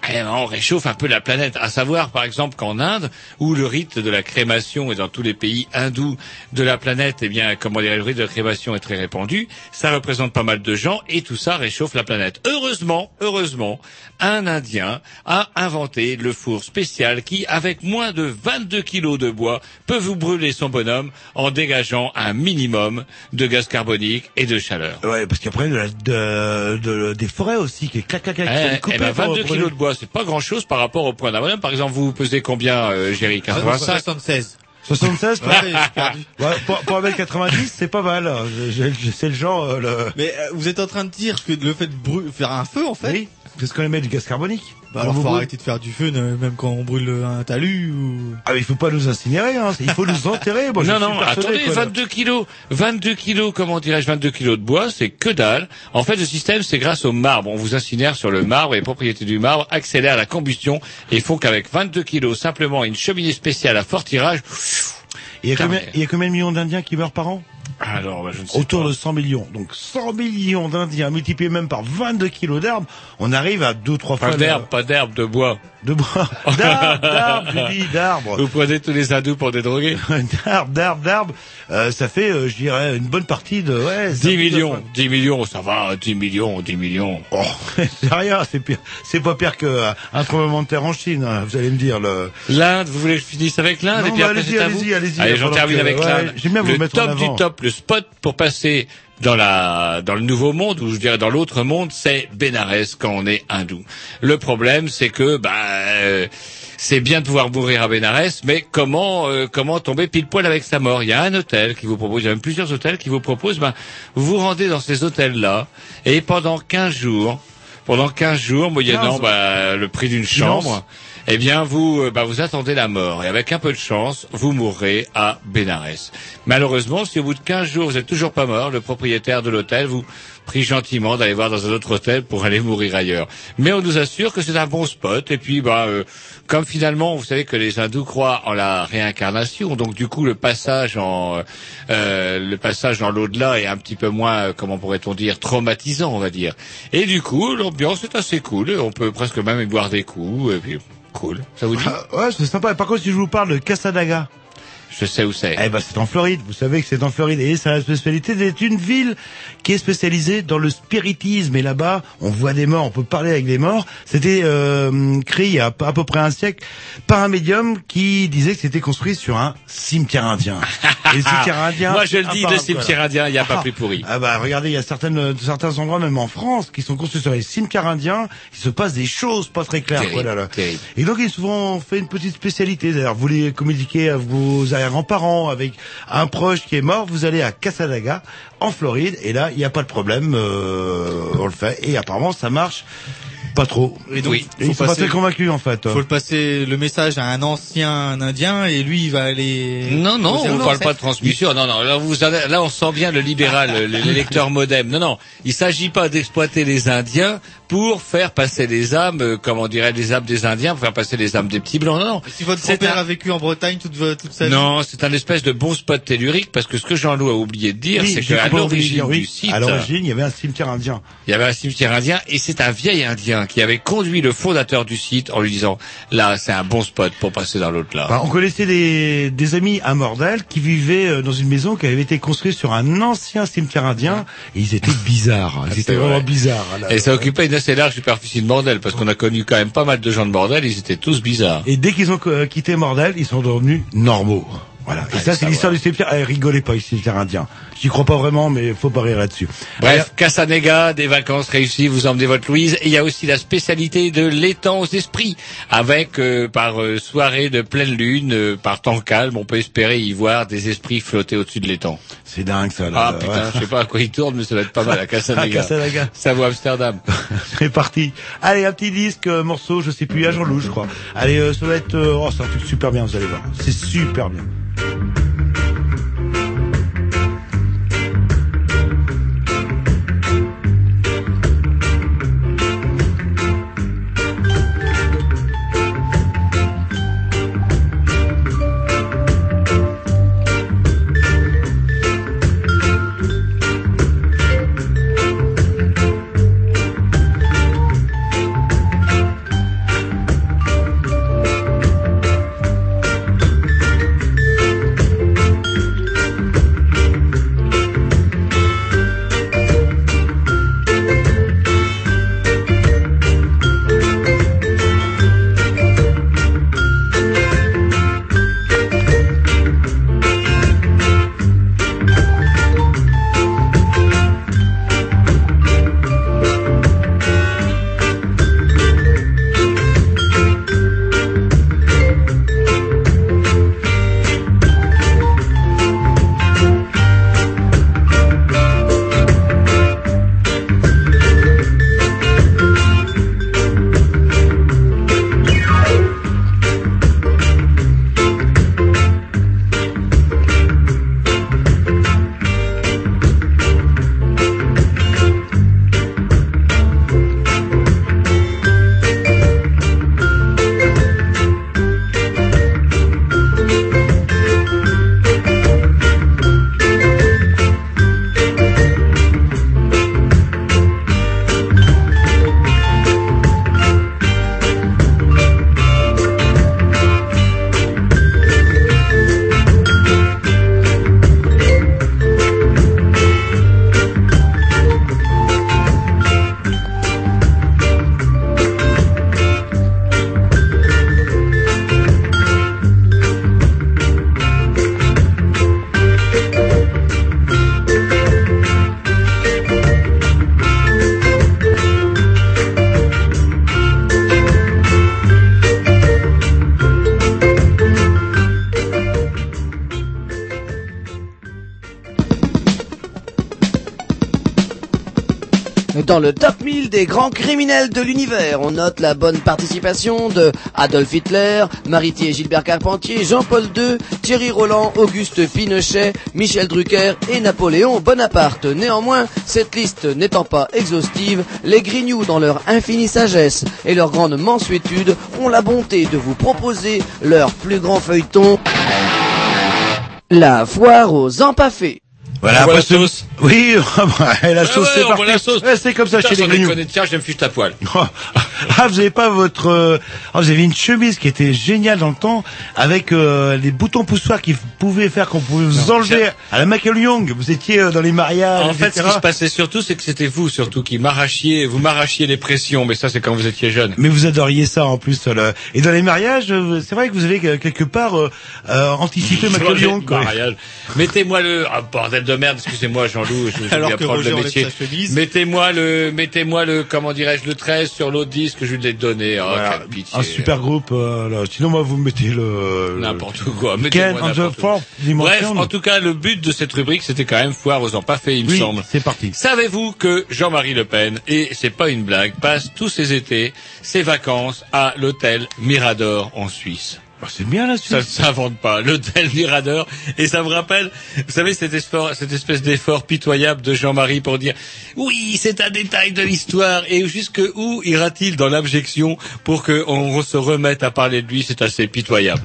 eh ben, on réchauffe un peu la planète. À savoir, par exemple, qu'en Inde, où le rite de la crémation est dans tous les pays hindous de la planète, eh bien, comment dire, le rite de la crémation est très répandu. Ça représente pas mal de gens et tout ça réchauffe la planète. Heureusement, heureusement, un Indien a inventé le four spécial qui, avec moins de 22 kilos de bois, peut vous brûler son bonhomme en dégageant un minimum de gaz carbonique et de chaleur. Ouais, parce qu'après de, la- de, de- des forêts aussi qui clac clac clac. Eh, eh ben, pour 22 brûler. kilos de bois, c'est pas grand chose par rapport au point d'un bonhomme. Par exemple, vous pesez combien, euh, Géry 85 76. 76 Ouais, j'ai perdu. Ouais, pour, pour un mètre 90, c'est pas mal. Je- je- je- C'est le genre euh, le. Mais euh, vous êtes en train de dire que le fait de faire un feu, en fait? Oui, parce qu'on met du gaz carbonique. Bah alors On faut arrêter de faire du feu, ne- même quand on brûle un talus ou. Ah, mais il faut pas nous incinérer, hein. Il faut nous enterrer. Moi, je non, suis non, attendez, que- 22 kilos, 22 kilos, comment dirais-je, 22 kilos de bois, c'est que dalle. En fait, le système, c'est grâce au marbre. On vous incinère sur le marbre et les propriétés du marbre accélèrent la combustion et font qu'avec 22 kilos, simplement une cheminée spéciale à fort tirage, Il y a combien, il y a combien de millions d'Indiens qui meurent par an? Alors, bah, je ne sais Autour pas. de 100 millions. Donc 100 millions d'Indiens multipliés même par 22 kilos d'herbe, on arrive à deux trois fois Pas d'herbe, pas d'herbe, de bois. de bois, *laughs* d'arbre, d'arbre, je dis d'arbre, Vous prenez tous les hindous pour des drogués. *laughs* d'arbre, d'arbre, d'arbre. Euh, ça fait, euh, je dirais, une bonne partie de ouais. 10 millions, 10 millions, ça va, 10 millions, 10 millions. Oh, *laughs* c'est rien, c'est pire, c'est pas pire qu'un tremblement de terre en Chine. hein, vous allez me dire le. L'Inde, vous voulez que je finisse avec l'Inde Non, et puis bah, après allez-y, allez-y, allez-y, Allez, j'en termine que- avec ouais, l'Inde. j'aime bien vous le mettre en top avant. du top, le spot pour passer dans la dans le nouveau monde ou je dirais dans l'autre monde, c'est Bénarès quand on est hindou. Le problème, c'est que bah euh, c'est bien de pouvoir mourir à Bénarès, mais comment euh, comment tomber pile poil avec sa mort? Il y a un hôtel qui vous propose, il y a même plusieurs hôtels qui vous proposent. Ben, vous vous rendez dans ces hôtels-là et pendant 15 jours, pendant 15 jours, moyennant 15. bah, le prix d'une chambre, eh bien, vous, euh, bah, vous attendez la mort. Et avec un peu de chance, vous mourrez à Bénarès. Malheureusement, si au bout de 15 jours, vous n'êtes toujours pas mort, le propriétaire de l'hôtel vous prie gentiment d'aller voir dans un autre hôtel pour aller mourir ailleurs. Mais on nous assure que c'est un bon spot. Et puis, bah, euh, comme finalement, vous savez que les hindous croient en la réincarnation, donc du coup, le passage en, euh, le passage dans l'au-delà est un petit peu moins, euh, comment pourrait-on dire, traumatisant, on va dire. Et du coup, l'ambiance est assez cool. On peut presque même y boire des coups. Cool. Ça vous dit Ah, ouais, c'est sympa. Par contre, si je vous parle de Casadaga, Je sais où c'est. eh ben, c'est en Floride. Vous savez que c'est en Floride. Et c'est la spécialité d'être une ville qui est spécialisée dans le spiritisme. Et là-bas, on voit des morts, on peut parler avec des morts. C'était euh, créé il y a à peu près un siècle par un médium qui disait que c'était construit sur un cimetière indien. Et le *laughs* cimetière indien. Moi, je le dis, le cimetière indien, il n'y a pas plus pourri. *laughs* Ah bah regardez, il y a certaines, certains endroits même en France qui sont construits sur les cimetières indiens. Il se passe des choses pas très claires. Terrible, Voilà, là. terrible. Et donc ils souvent fait une petite spécialité. D'ailleurs, vous voulez communiquer à vos arrière-grands-parents avec un proche qui est mort, vous allez à Casadaga en Floride et là il n'y a pas de problème, euh, on le fait et apparemment ça marche pas trop. Et donc, Et faut ils sont pas passer- très convaincus en fait. Faut le passer le message à un ancien indien et lui il va aller. Non, non, on ne parle pas de transmission. Non, non, là, vous, là, on sent bien le libéral, le- l'électeur modem. Non, non, il s'agit pas d'exploiter les Indiens pour faire passer les âmes, euh, comment on dirait, les âmes des Indiens, pour faire passer les âmes des petits blancs. Non, non. Si votre C'est grand-père un- a vécu en Bretagne toute, sa vie. Non, c'est un espèce de bon spot tellurique parce que ce que Jean-Loup a oublié de dire, Oui, c'est qu'à l'origine oui. du site, à l'origine il y avait un cimetière indien. il y avait un cimetière indien et c'est un vieil indien hein, qui avait conduit le fondateur du site en lui disant là c'est un bon spot pour passer dans l'autre là. Bah, on connaissait des, des amis à Mordel qui vivaient euh, dans une maison qui avait été construite sur un ancien cimetière indien et ils étaient bizarres. Ils Ah, C'est étaient vrai. vraiment bizarres. là. Et ça occupait une assez large superficie de bordel parce qu'on a connu quand même pas mal de gens de bordel, ils étaient tous bizarres. Et dès qu'ils ont euh, quitté Mordel, ils sont devenus normaux. Voilà. Et ça, c'est l'histoire du cimetière. Eh, rigolez pas, du cimetière indien. J'y crois pas vraiment, mais faut pas rire là-dessus. Bref, Casanega, des vacances réussies, vous emmenez votre Louise. Et il y a aussi la spécialité de l'étang aux esprits, avec euh, par euh, soirée de pleine lune, euh, par temps calme, on peut espérer y voir des esprits flotter au-dessus de l'étang. C'est dingue ça. Là. Ah putain, je sais pas à quoi il tourne, mais ça va être pas mal à À *laughs* Casanega. Casanega. Ça vaut Amsterdam. *laughs* C'est parti. Allez, un petit disque, euh, morceau, je sais plus, à Jean-Loup, je crois. Allez, euh, ça va être... euh, oh, c'est un truc super bien, vous allez voir. C'est super bien. Dans le top 1000 des grands criminels de l'univers, on note la bonne participation de Adolf Hitler, Maritier Gilbert Carpentier, Jean-Paul II, Thierry Roland, Auguste Pinochet, Michel Drucker et Napoléon Bonaparte. Néanmoins, cette liste n'étant pas exhaustive, les Grignoux, dans leur infinie sagesse et leur grande mansuétude, ont la bonté de vous proposer leur plus grand feuilleton, la foire aux empaffés. Voilà, On voit la sauce. Oui, *laughs* ouais, la sauce, ouais, c'est. Ouais, c'est comme ça Putain, chez les Grignoux. Tiens, je me fiche ta poêle. *laughs* Ah, vous avez pas votre... ah, vous avez une chemise qui était géniale dans le temps, avec euh, les boutons poussoirs qui pouvaient faire qu'on pouvait vous enlever à la Michael Young. Vous étiez euh, dans les mariages, En fait, ce qui se passait surtout, c'est que c'était vous, surtout, qui m'arrachiez, vous m'arrachiez les pressions, mais ça, c'est quand vous étiez jeune. Mais vous adoriez ça en plus. euh, le- Et dans les mariages, c'est vrai que vous avez quelque part euh, anticipé *laughs* Michael Young. de quoi. mariage. Mettez-moi le, ah, bordel de merde, excusez-moi, Jean-Loup, je, je Alors vais que Roger le métier. Mettez-moi le, mettez-moi le, comment dirais-je, le 13 sur l'autre disque que je lui ai donné. Oh, Voilà, quelle pitié. un super groupe. euh, là. Sinon, moi, vous mettez le... N'importe quoi. Ken Mettez-moi on the fourth. Bref, en tout cas, le but de cette rubrique, c'était quand même foire aux empaffés, il me semble. c'est parti. Savez-vous que Jean-Marie Le Pen, et c'est pas une blague, passe tous ses étés, ses vacances à l'hôtel Mirador en Suisse? Bah, c'est bien la ça ne s'invente pas. *laughs* L'hôtel Mirador. Et ça me rappelle, vous savez, cet effort, cette espèce d'effort pitoyable de Jean-Marie pour dire, oui, c'est un détail de l'histoire. Et jusque où ira-t-il dans l'abjection pour qu'on se remette à parler de lui? C'est assez pitoyable.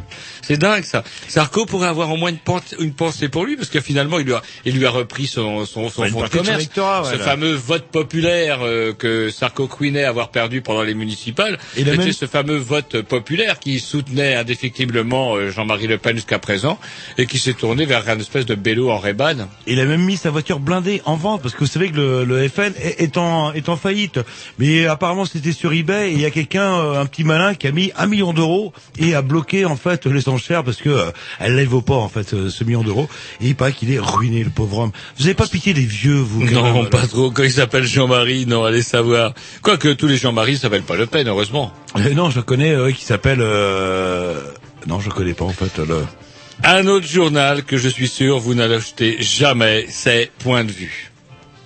C'est dingue ça. Sarko pourrait avoir au moins une, pen- une pensée pour lui parce que finalement il lui a, il lui a repris son, son, son Ouais, de commerce. ouais, Ce fameux vote populaire euh, que Sarko couinait avoir perdu pendant les municipales. C'était même- ce fameux vote populaire qui soutenait indéfectiblement euh, Jean-Marie Le Pen jusqu'à présent et qui s'est tourné vers une espèce de bélo en réban. Il a même mis sa voiture blindée en vente parce que vous savez que le, le FN est, est en, est en faillite. Mais apparemment c'était sur eBay et il y a quelqu'un, euh, un petit malin, qui a mis un million d'euros et a bloqué en fait les enchères parce que euh, elle ne vaut pas en fait euh, ce million d'euros. Et il paraît qu'il est ruiné le pauvre homme. Vous avez pas pitié des vieux vous Non, même, pas trop. Quand il s'appelle Jean-Marie, non, allez savoir. Quoique tous les Jean-Marie s'appellent pas Le Pen, heureusement. Euh, non, je connais qui s'appelle. Non, je connais pas en fait. Le... Un autre journal que je suis sûr vous n'achetez jamais, c'est Point de vue.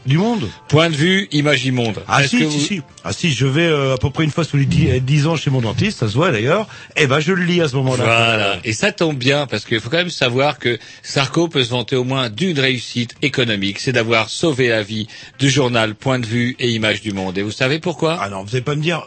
Du Monde Point de vue, Image Immonde. Ah Est-ce si, si, vous- si. Ah si, je vais euh, à peu près une fois tous les dix, euh, dix ans chez mon dentiste, ça se voit d'ailleurs. Eh ben, je le lis à ce moment-là. Voilà. Et ça tombe bien parce qu'il faut quand même savoir que Sarko peut se vanter au moins d'une réussite économique, c'est d'avoir sauvé la vie du journal Point de vue et Image du Monde. Et vous savez pourquoi? Ah non, vous allez pas me dire.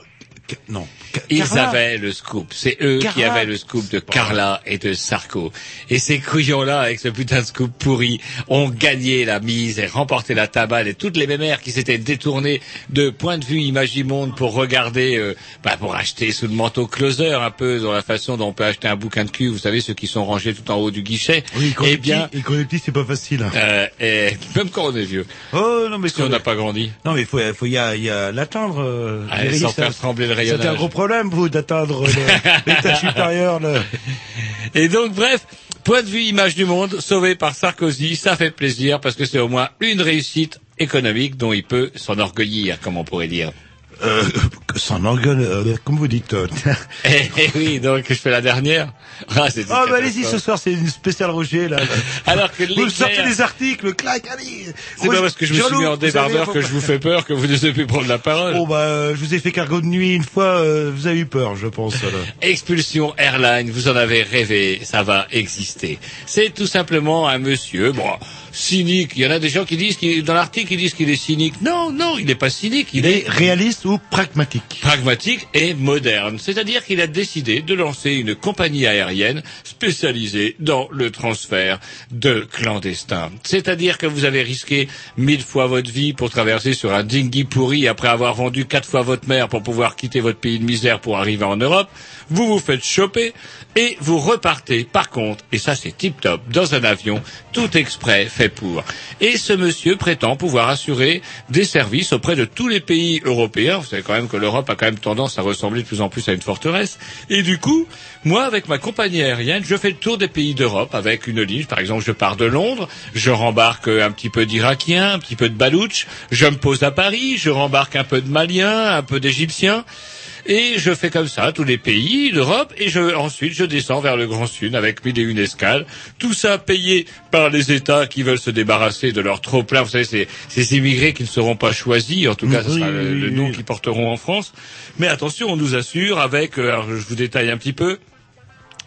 Non. Ils Carla avaient le scoop. C'est eux qui avaient le scoop de Carla et de Sarko. Et ces couillons-là, avec ce putain de scoop pourri, ont gagné la mise et remporté la tabale. Et toutes les mémères qui s'étaient détournées de point de vue Imagimonde pour regarder, euh, bah, pour acheter sous le manteau closer un peu dans la façon dont on peut acheter un bouquin de cul. Vous savez, ceux qui sont rangés tout en haut du guichet. Oui, quand eh bien, et quand c'est pas facile. euh, et *laughs* même quand on est vieux. Oh non mais Si on n'a pas grandi. Non mais faut, faut y a, y a l'atteindre. euh, Valérie, sans faire trembler le C'était un rayonnage. gros problème vous d'atteindre *laughs* l'état supérieur. Le... Et donc, bref, point de vue image du monde, sauvé par Sarkozy, ça fait plaisir parce que c'est au moins une réussite économique dont il peut s'enorgueillir, comme on pourrait dire. Euh, sans engueule, euh, comme vous dites. euh. *laughs* Eh, eh oui, donc je fais la dernière. Ah, Oh bah allez-y, ce soir c'est une spéciale Roger là. *laughs* Alors que vous sortez des articles, clac, allez. C'est pas parce que je me suis mis en savez, débardeur que je vous fais peur que vous ne devez plus prendre la parole. Bon bah euh, je vous ai fait cargo de nuit une fois, euh, vous avez eu peur, je pense. là. *laughs* Expulsion Airline, vous en avez rêvé, ça va exister. C'est tout simplement un monsieur, bon, cynique. Il y en a des gens qui disent, dans l'article, ils disent qu'il est cynique. Non, non, il n'est pas cynique. Il est réaliste ou pragmatique pragmatique et moderne. C'est-à-dire qu'il a décidé de lancer une compagnie aérienne spécialisée dans le transfert de clandestins. C'est-à-dire que vous avez risqué mille fois votre vie pour traverser sur un dinghy pourri après avoir vendu quatre fois votre mère pour pouvoir quitter votre pays de misère pour arriver en Europe. Vous vous faites choper et vous repartez par contre, et ça c'est tip top, dans un avion tout exprès fait pour. Et ce monsieur prétend pouvoir assurer des services auprès de tous les pays européens. Vous savez quand même que l'Europe a quand même tendance à ressembler de plus en plus à une forteresse. Et du coup, moi avec ma compagnie aérienne, je fais le tour des pays d'Europe avec une ligne. Par exemple, je pars de Londres, je rembarque un petit peu d'Irakiens, un petit peu de Baloutch, je me pose à Paris, je rembarque un peu de Maliens, un peu d'Égyptiens. Et je fais comme ça tous les pays d'Europe et je, ensuite je descends vers le Grand Sud avec mille et une escales. Tout ça payé par les États qui veulent se débarrasser de leur trop plein. Vous savez, c'est ces immigrés qui ne seront pas choisis. En tout cas, ce sera le, oui, le oui, nom oui. qu'ils porteront en France. Mais attention, on nous assure avec, euh, alors je vous détaille un petit peu,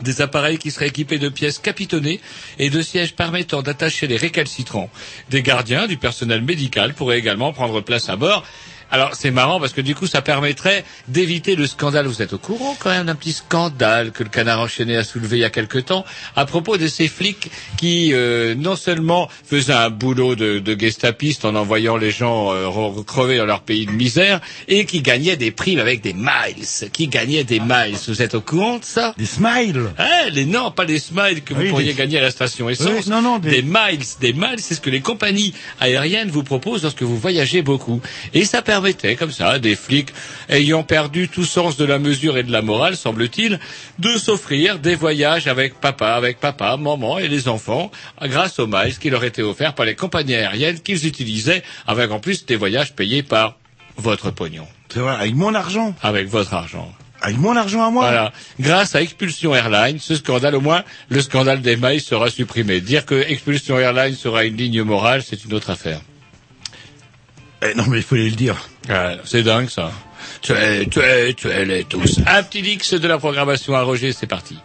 des appareils qui seraient équipés de pièces capitonnées et de sièges permettant d'attacher les récalcitrants. Des gardiens, du personnel médical pourraient également prendre place à bord. Alors c'est marrant parce que du coup ça permettrait d'éviter le scandale. Vous êtes au courant quand même d'un petit scandale que le canard enchaîné a soulevé il y a quelque temps à propos de ces flics qui euh, non seulement faisaient un boulot de, de gestapistes en envoyant les gens euh, re- crever dans leur pays de misère et qui gagnaient des primes avec des miles, qui gagnaient des miles. Vous êtes au courant de ça? Des smiles? Eh, les, non, pas les smiles que vous Oui, pourriez des- gagner à la station essence. Oui, non, non, des- des... miles. Des miles, c'est ce que les compagnies aériennes vous proposent lorsque vous voyagez beaucoup. Et ça permettait, comme ça, à des flics ayant perdu tout sens de la mesure et de la morale, semble-t-il, de s'offrir des voyages avec papa, avec papa, maman et les enfants, grâce aux miles qui leur étaient offerts par les compagnies aériennes qu'ils utilisaient, avec en plus des voyages payés par votre pognon, C'est vrai, avec mon argent. avec votre argent. Avec mon argent à moi. Voilà. Grâce à Expulsion Airlines, ce scandale, au moins, le scandale des mailles sera supprimé. Dire que Expulsion Airlines sera une ligne morale, c'est une autre affaire. Eh, non mais il fallait le dire. Ouais, c'est dingue, ça. Tu es, tu es, tu es les tous. Un petit X de la programmation à Roger, c'est parti.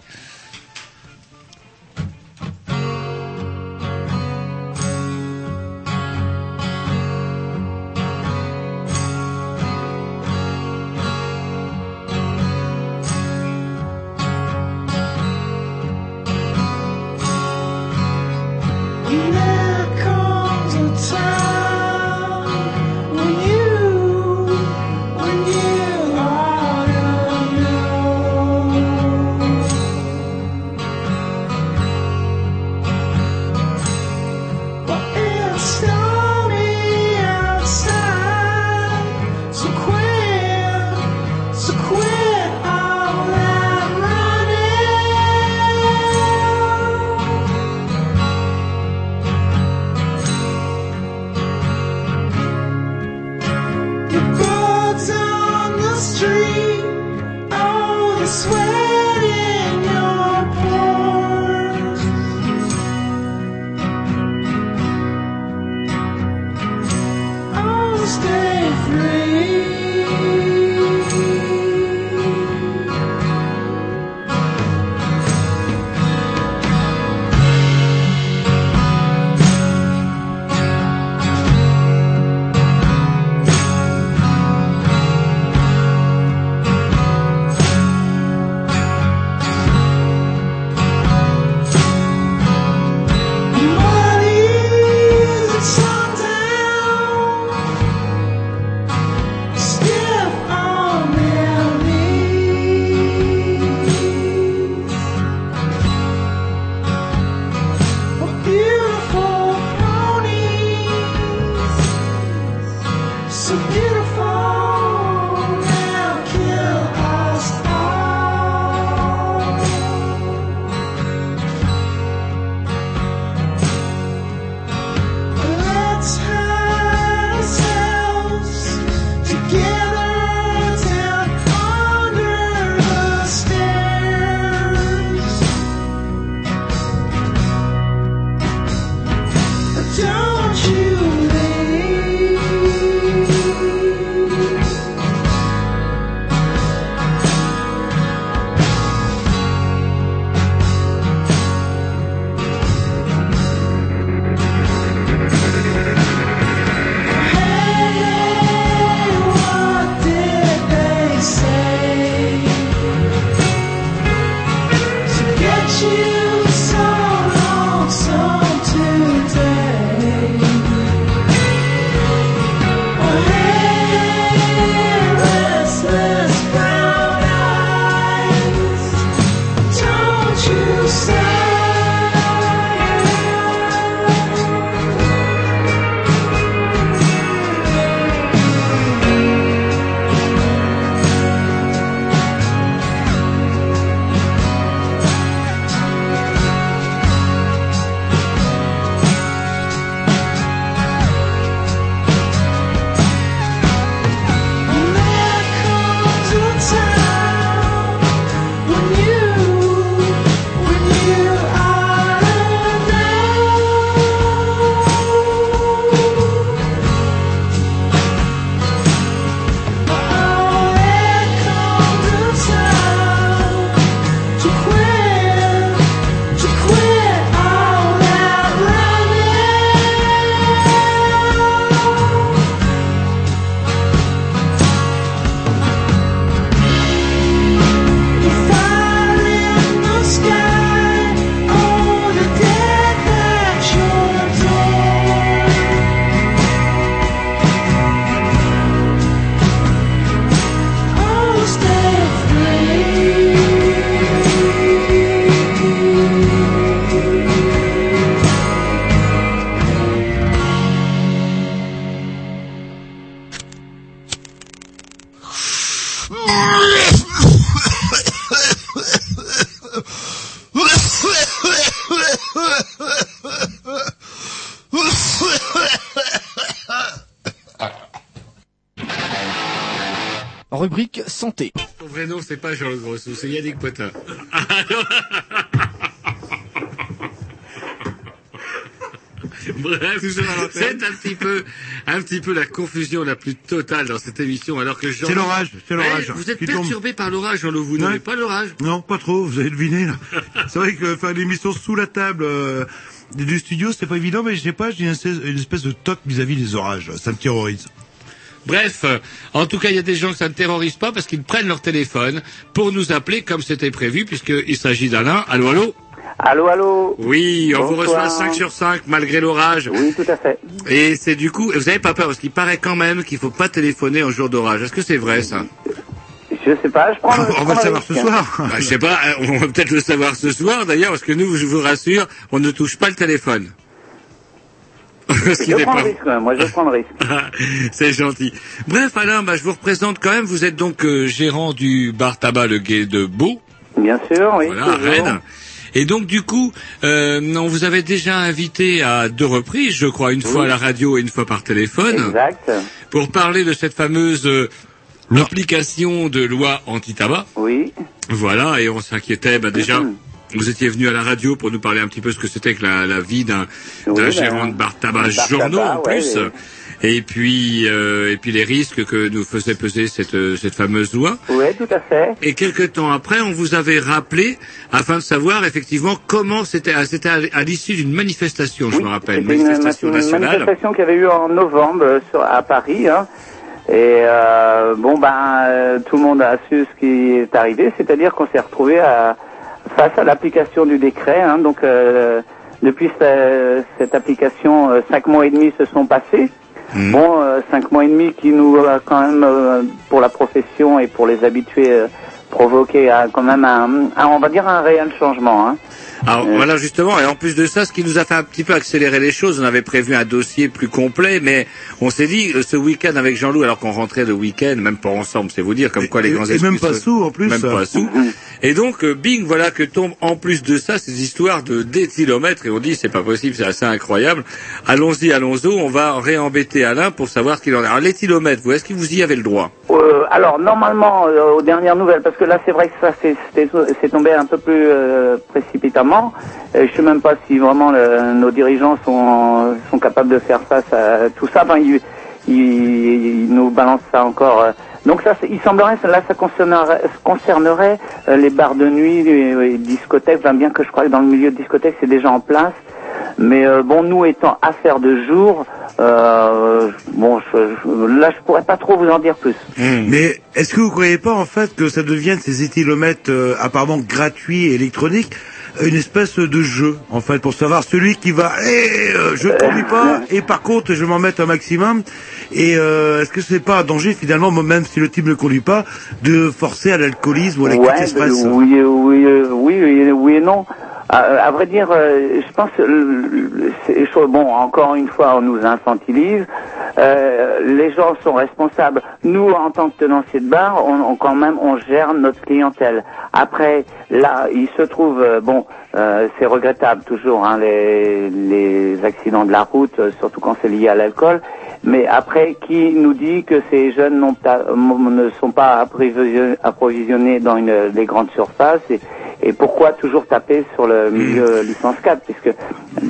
C'est Yannick Potin. Bref, c'est un petit peu, un petit peu la confusion la plus totale dans cette émission, alors que Jean. C'est l'orage, c'est l'orage Eh, vous êtes tombe. perturbé par l'orage, Jean-Loup, vous Ouais. n'avez pas l'orage Non, pas trop, vous avez deviné là. *laughs* c'est vrai que faire une émission sous la table euh, du studio, c'est pas évident, mais je sais pas, j'ai une espèce, une espèce de toc vis-à-vis des orages. Ça me terrorise. Bref, euh, en tout cas, il y a des gens que ça ne terrorise pas parce qu'ils prennent leur téléphone pour nous appeler comme c'était prévu, puisqu'il s'agit d'Alain. Allô, allô Allô, allô Oui, on vous reçoit 5 sur 5 malgré l'orage. Oui, tout à fait. Et c'est du coup, vous avez pas peur parce qu'il paraît quand même qu'il faut pas téléphoner en jour d'orage. Est-ce que c'est vrai ça? Je sais pas, je prends le, je On prends va le savoir ce risque. soir. Bah, *laughs* je sais pas, euh, on va peut-être le savoir ce soir d'ailleurs parce que nous, je vous rassure, on ne touche pas le téléphone. *laughs* Je prends le risque, moi, je prends le risque. *laughs* C'est gentil. Bref, Alain, bah, je vous représente quand même. Vous êtes donc euh, gérant du bar tabac Le Guet de Beau. Bien sûr, oui. Voilà, à. Rennes. Et donc du coup, euh, on vous avait déjà invité à deux reprises, je crois, une fois à la radio et une fois par téléphone, Exact. pour parler de cette fameuse euh, l'application de loi anti-tabac. Oui. Voilà, et on s'inquiétait, bah déjà, vous étiez venu à la radio pour nous parler un petit peu ce que c'était que la, la vie d'un Oui, d'un ben, gérant de bar tabac journaux en plus. ouais. Et puis, euh, et puis les risques que nous faisait peser cette, euh, cette fameuse loi. Oui, tout à fait. Et quelques temps après, on vous avait rappelé afin de savoir effectivement comment c'était. à- C'était à, à l'issue d'une manifestation, je me rappelle, une une, manifestation une nationale. manifestation qu'il y avait eu en novembre euh, sur, à Paris. hein. Et euh, bon, ben, euh, tout le monde a su ce qui est arrivé, c'est-à-dire qu'on s'est retrouvé à, face à l'application du décret. hein. donc, euh, depuis ce- cette application, euh, cinq mois et demi se sont passés. Bon, euh, cinq mois et demi qui nous a quand même, euh, pour la profession et pour les habitués, euh, provoqué quand même un, un- on va dire un réel changement. Hein. Alors voilà justement, et en plus de ça, ce qui nous a fait un petit peu accélérer les choses, on avait prévu un dossier plus complet, mais on s'est dit, euh, ce week-end avec Jean-Loup, alors qu'on rentrait de week-end, même pas ensemble, c'est vous dire, comme quoi les et- grands et esprits même pas sous, en plus. Même pas sous. Et donc, euh, bing, voilà que tombe en plus de ça ces histoires de déthylomètres, et on dit, c'est pas possible, c'est assez incroyable. Allons-y, allons-y, on va réembêter Alain pour savoir ce qu'il en est. Alors l'éthylomètre, vous, est-ce que vous y avez le droit? Euh, alors normalement, euh, aux dernières nouvelles, parce que là c'est vrai que ça c'est- tombé un peu plus euh, précipitamment. Euh, je sais même pas si vraiment le- nos dirigeants sont sont capables de faire face à tout ça. Enfin, ils, ils- ils nous balancent ça encore. euh. Donc ça, il semblerait là ça concernerait, concernerait euh, les bars de nuit, les, les discothèques. Enfin, bien que je crois que dans le milieu de discothèque c'est déjà en place. Mais euh, bon, nous étant affaires de jour, euh, bon, je, je- là je pourrais pas trop vous en dire plus. Mais est-ce que vous croyez pas en fait que ça devienne ces éthylomètres euh, apparemment gratuits et électroniques une espèce de jeu en fait pour savoir celui qui va eh, euh, je conduis pas et par contre je m'en mettre un maximum et euh, est-ce que c'est pas un danger finalement même si le type ne conduit pas de forcer à l'alcoolisme ou à la Ouais, oui, oui, euh, oui, oui, oui et non. À, à vrai dire, euh, je pense euh. Bon, encore une fois, on nous infantilise. Euh, les gens sont responsables. Nous, en tant que tenanciers de bar, on, on- quand même, on gère notre clientèle. Après, là, il se trouve, euh, bon, euh, c'est regrettable toujours hein, les, les accidents de la route, euh, surtout quand c'est lié à l'alcool. Mais après, qui nous dit que ces jeunes pas- ne sont pas approvision- approvisionnés dans une, les grandes surfaces et, et pourquoi toujours taper sur le milieu licence 4 puisque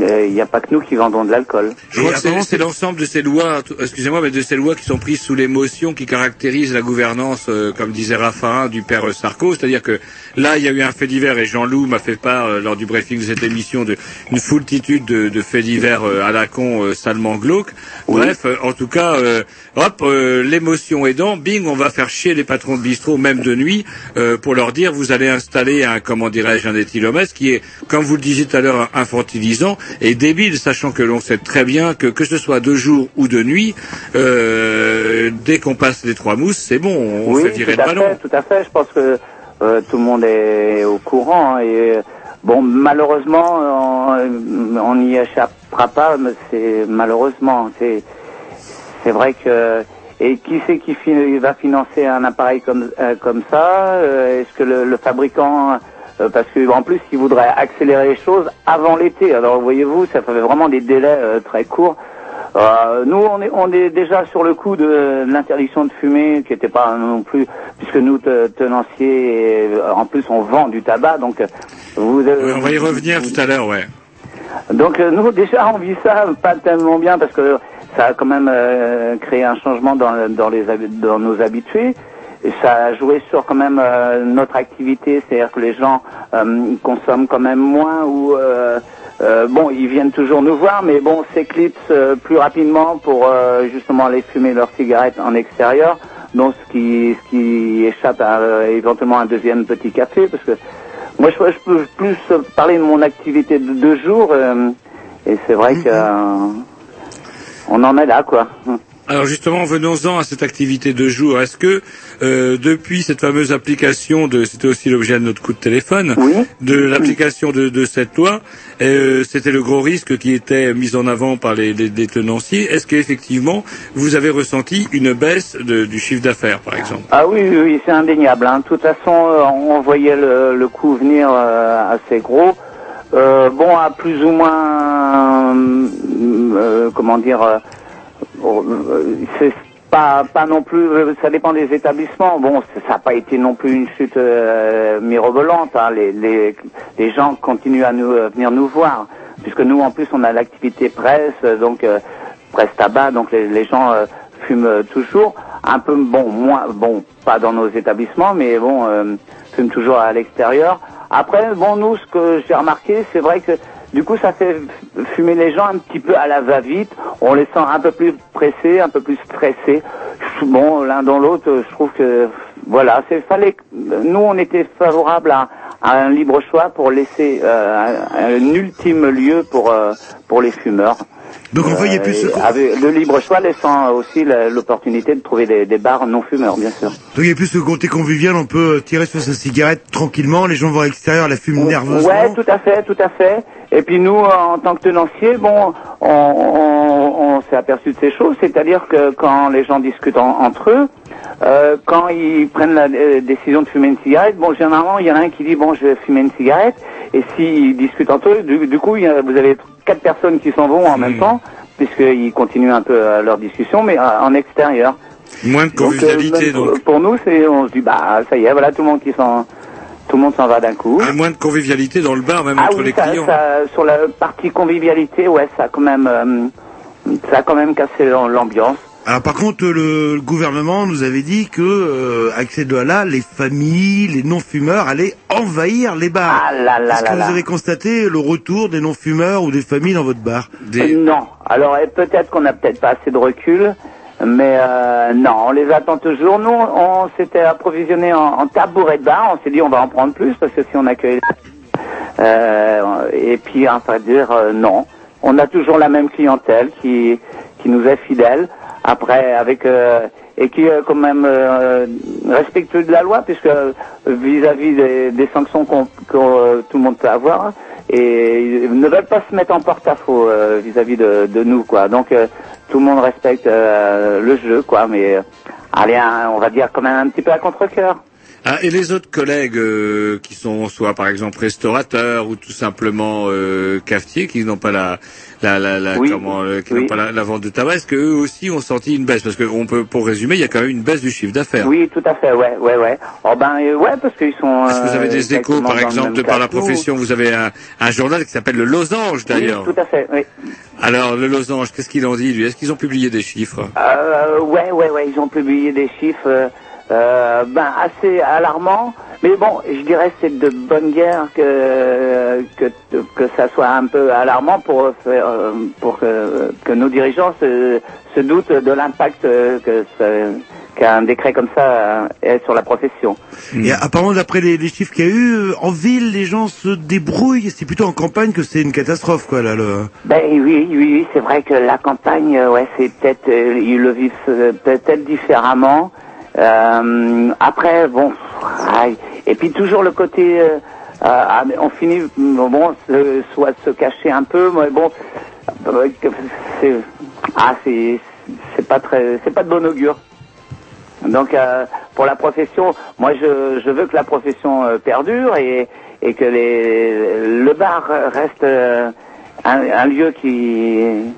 euh, il n'y a pas que nous qui vendons de l'alcool. Je crois que c'est- l'ensemble de ces lois, excusez-moi, mais de ces lois qui sont prises sous l'émotion, qui caractérisent la gouvernance, euh, comme disait Raffarin, du père euh, Sarko. C'est-à-dire que là, il y a eu un fait divers et Jean-Loup m'a fait part, euh, lors du briefing de cette émission, de une foultitude de, de faits divers euh, à la con, euh, salement glauques. Bref, euh, en tout cas, euh, hop, euh, l'émotion aidant, bing, on va faire chier les patrons de bistrot, même de nuit, euh, pour leur dire, vous allez installer un, comment dirais-je, un éthylomètre qui est, comme vous le disiez tout à l'heure, infantilisant et débile, sachant que l'on sait très bien que que ce soit de jour ou de nuit, euh, dès qu'on passe les trois mousses, c'est bon, on oui, fait virer tout le à ballon. fait, tout à fait. Je pense que euh, tout le monde est au courant et euh, bon, malheureusement, on- on n'y échappera pas. Mais c'est malheureusement, c'est c'est vrai que et qui c'est qui va financer un appareil comme euh, comme ça Euh, Est-ce que le, le fabricant euh, parce que en plus, il voudrait accélérer les choses avant l'été. Alors, voyez-vous, ça fait vraiment des délais euh, très courts. Euh, nous, on est, on est déjà sur le coup de l'interdiction de fumer, qui n'était pas non plus, puisque nous, te- tenanciers, euh, en plus, on vend du tabac, donc euh, vous. Ouais, on va y revenir tout à l'heure, ouais. Donc euh, nous déjà on vit ça pas tellement bien parce que ça a quand même euh, créé un changement dans, dans, les, dans nos habitués. Et ça a joué sur quand même euh, notre activité, c'est-à-dire que les gens euh, consomment quand même moins ou bon ils viennent toujours nous voir, mais bon s'éclipsent plus rapidement pour justement aller fumer leurs cigarettes en extérieur. Donc ce qui, ce qui échappe à éventuellement un deuxième petit café parce que moi, je, je peux plus parler de mon activité de deux jours, et c'est vrai que euh, on en est là, quoi. Alors justement, venons-en à cette activité de jour. Est-ce que euh, depuis cette fameuse application de, c'était aussi l'objet de notre coup de téléphone, de l'application de, de cette loi, euh, c'était le gros risque qui était mis en avant par les, les, les tenanciers. Est-ce qu'effectivement vous avez ressenti une baisse de- du chiffre d'affaires, par exemple? Ah oui, oui, oui, c'est indéniable. hein. De toute façon, euh, on voyait le, le coup venir euh, assez gros. Euh, bon, à plus ou moins, euh, comment dire, euh, c'est pas, pas non plus. Ça dépend des établissements. Bon, ça n'a pas été non plus une chute mirobolante. hein. Les, les, les gens continuent à nous venir nous voir, puisque nous, en plus, on a l'activité presse, donc presse tabac, donc les, gens fument toujours. Un peu, bon, moins, bon, pas dans nos établissements, mais bon, euh, fument toujours à l'extérieur. Après, bon, nous, ce que j'ai remarqué, c'est vrai que du coup, ça fait fumer les gens un petit peu à la va-vite. On les sent un peu plus pressés, un peu plus stressés. Bon, l'un dans l'autre, je trouve que voilà, c'est fallait. Nous, on était favorable à, à un libre choix pour laisser euh, un, un ultime lieu pour euh, pour les fumeurs. Donc en fait, il y a plus. Euh, avec le libre choix laissant aussi l'opportunité de trouver des, des bars non fumeurs, bien sûr. Donc il y a plus ce côté convivial, on peut tirer sur sa cigarette tranquillement, les gens vont à l'extérieur, la fument nerveusement. Ouais, tout à fait, tout à fait. Et puis nous, en tant que tenanciers, bon, on, on, on s'est aperçu de ces choses, c'est-à-dire que quand les gens discutent en- entre eux, euh, quand ils prennent la euh, décision de fumer une cigarette, bon, généralement, il y en a un qui dit, bon, je vais fumer une cigarette, et s'ils discutent entre eux, du, du coup, il y a- vous avez quatre personnes qui s'en vont en même temps, puisqu'ils continuent un peu euh, leur discussion, mais euh, en extérieur. Moins de Donc, euh, convivialité, donc. pour- Pour nous, c'est, on se dit, bah, ça y est, voilà, tout le monde qui s'en, tout le monde s'en va d'un coup. Ah, moins de convivialité dans le bar, même Ah entre oui, les ça, clients. ça- sur la partie convivialité, ouais, ça a quand même, euh, ça a quand même cassé l'am- l'ambiance. Alors par contre, le, le gouvernement nous avait dit que euh, avec ces lois-là, les familles, les non-fumeurs allaient envahir les bars. Ah là là Est-ce que là. vous avez constaté le retour des non-fumeurs ou des familles dans votre bar? Euh, Non. Alors euh, peut-être qu'on n'a peut-être pas assez de recul, mais euh, non, on les attend toujours. Nous, on s'était approvisionné en, tabouret de bar. On s'est dit on va en prendre plus parce que si on accueille, euh, et puis en fait dire euh, non, on a toujours la même clientèle qui qui nous est fidèle. Après avec euh, et qui est quand même euh, respectueux de la loi puisque vis-à-vis des, des sanctions qu'on que euh, tout le monde peut avoir et ils ne veulent pas se mettre en porte-à-faux euh, vis-à-vis de, nous quoi. Donc euh, tout le monde respecte euh, le jeu quoi, mais allez un- on va dire quand même un petit peu à contre-cœur. Ah, et les autres collègues qui sont soit par exemple restaurateurs ou tout simplement euh, cafetiers qui n'ont pas la la la, la Oui. comment euh, Oui. la, la vente de tabac, est-ce que eux aussi ont senti une baisse parce que on peut pour résumer, il y a quand même une baisse du chiffre d'affaires. Oui, tout à fait, ouais, ouais, ouais. Oh ben euh, ouais parce qu'ils sont. Est-ce que vous avez euh, des échos, exactement par exemple, de par la profession Vous avez un, un journal qui s'appelle le Losange, d'ailleurs. Oui, tout à fait, oui. Alors, le Losange, qu'est-ce qu'il en dit, lui? Est-ce qu'ils ont publié des chiffres? Euh, ouais, ouais, ouais, ils ont publié des chiffres euh, ben, assez alarmants. Mais bon, je dirais que c'est de bonne guerre que, que que ça soit un peu alarmant pour faire, euh, pour que, que nos dirigeants se, se doutent de l'impact euh, que qu'un décret comme ça ait sur la profession. Et apparemment, d'après les, les chiffres qu'il y a eu, en ville, les gens se débrouillent. C'est plutôt en campagne que c'est une catastrophe, quoi. Là, le... Ben oui, oui, oui, c'est vrai que la campagne, ouais, c'est peut-être ils le vivent peut-être différemment. Euh, après, bon, et puis toujours le côté, euh, euh, ah, on finit, bon, se- soit se cacher un peu, mais bon, c'est, ah, c'est, c'est pas très, c'est pas de bon augure. Donc euh, pour la profession, moi je, je veux que la profession euh, perdure et, et que les, le bar reste un, un lieu qui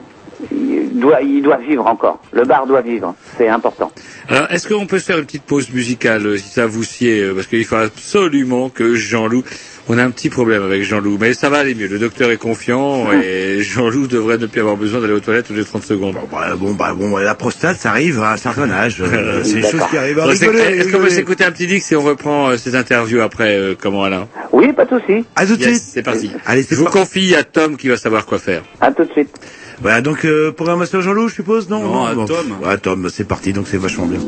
il doit, il doit vivre encore. Le bar doit vivre, c'est important. Alors, est-ce qu'on peut se faire une petite pause musicale, euh, si ça vous sied euh, Parce qu'il faut absolument que Jean-Loup... On a un petit problème avec Jean-Loup, mais ça va aller mieux. Le docteur est confiant *laughs* et Jean-Loup devrait ne plus avoir besoin d'aller aux toilettes toutes les 30 secondes. Bah, bon, bah, bon, la prostate, ça arrive à un certain âge. *laughs* Euh, c'est des choses qui arrivent à Bon. Est-ce qu'on peut s'écouter un petit dix et on reprend euh, ces interviews après, euh, comment Alain? Oui, pas de souci. À tout de Yes, suite. c'est parti. Allez, Je vous confie à Tom qui va savoir quoi faire. À tout de suite. Voilà, donc euh, programmation Jean-Loup, je suppose, non Non, à Bon. Tom. À Tom, c'est parti, donc c'est vachement bien.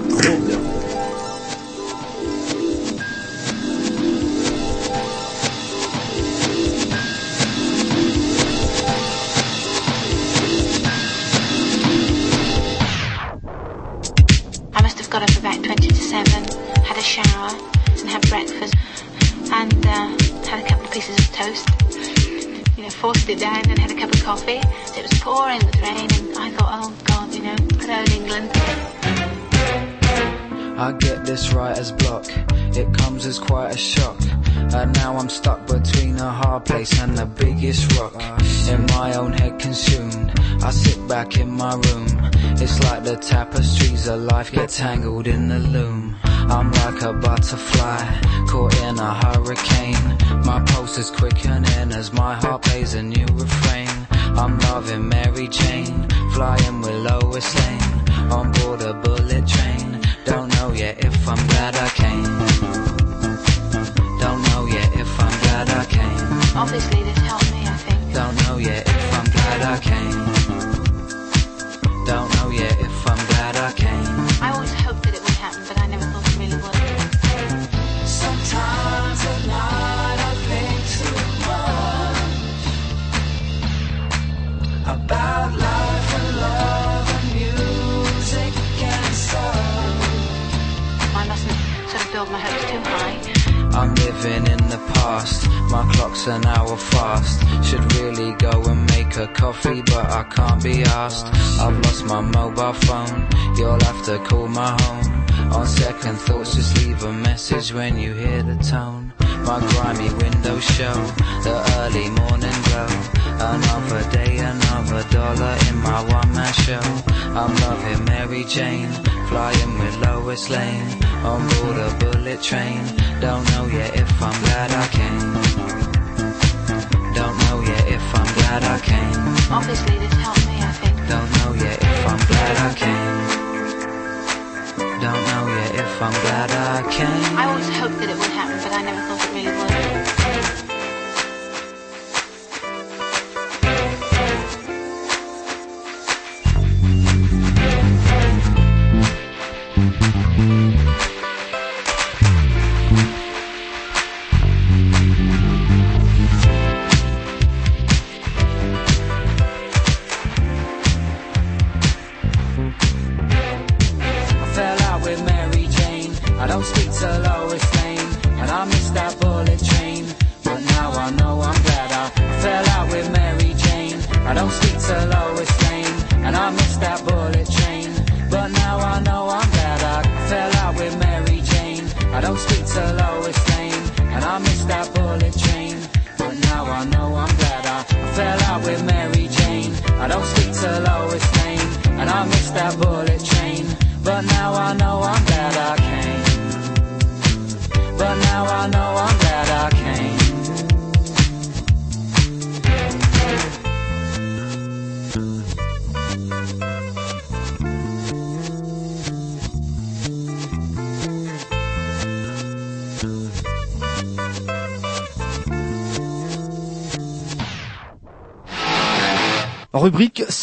I must have got up about 20 to 7, had a shower and had breakfast and uh, had a couple of pieces of toast. You know, forced it down and had a cup of coffee. Pouring with rain and I thought, oh God, you know, England. I get this writer's block. It comes as quite a shock. And now I'm stuck between a hard place and the biggest rock. In my own head consumed. I sit back in my room. It's like the tapestries of life get tangled in the loom. I'm like a butterfly caught in a hurricane. My pulse is quickening as my heart plays a new refrain. I'm loving Mary Jane, flying with Lois Lane on board a bullet train. Don't know yet if I'm glad I came. Don't know yet if I'm glad I came. Obviously, this helped me, I think. Don't know yet if I'm glad I came. Don't know yet if I'm glad I came. I always I'm living in the past, my clock's an hour fast. Should really go and make a coffee, but I can't be asked. I've lost my mobile phone, you'll have to call my home. On second thoughts, just leave a message when you hear the tone. My grimy windows show the early morning glow. Another day, another dollar in my one man show. I'm loving Mary Jane, flying with Lois Lane on board a bullet train. Don't know yet if I'm glad I came. Don't know yet if I'm glad I came. Obviously, this helped me, I think. Don't know yet if I'm glad I came. Don't know yet if I'm glad I came. I always hoped that it would happen, but I never thought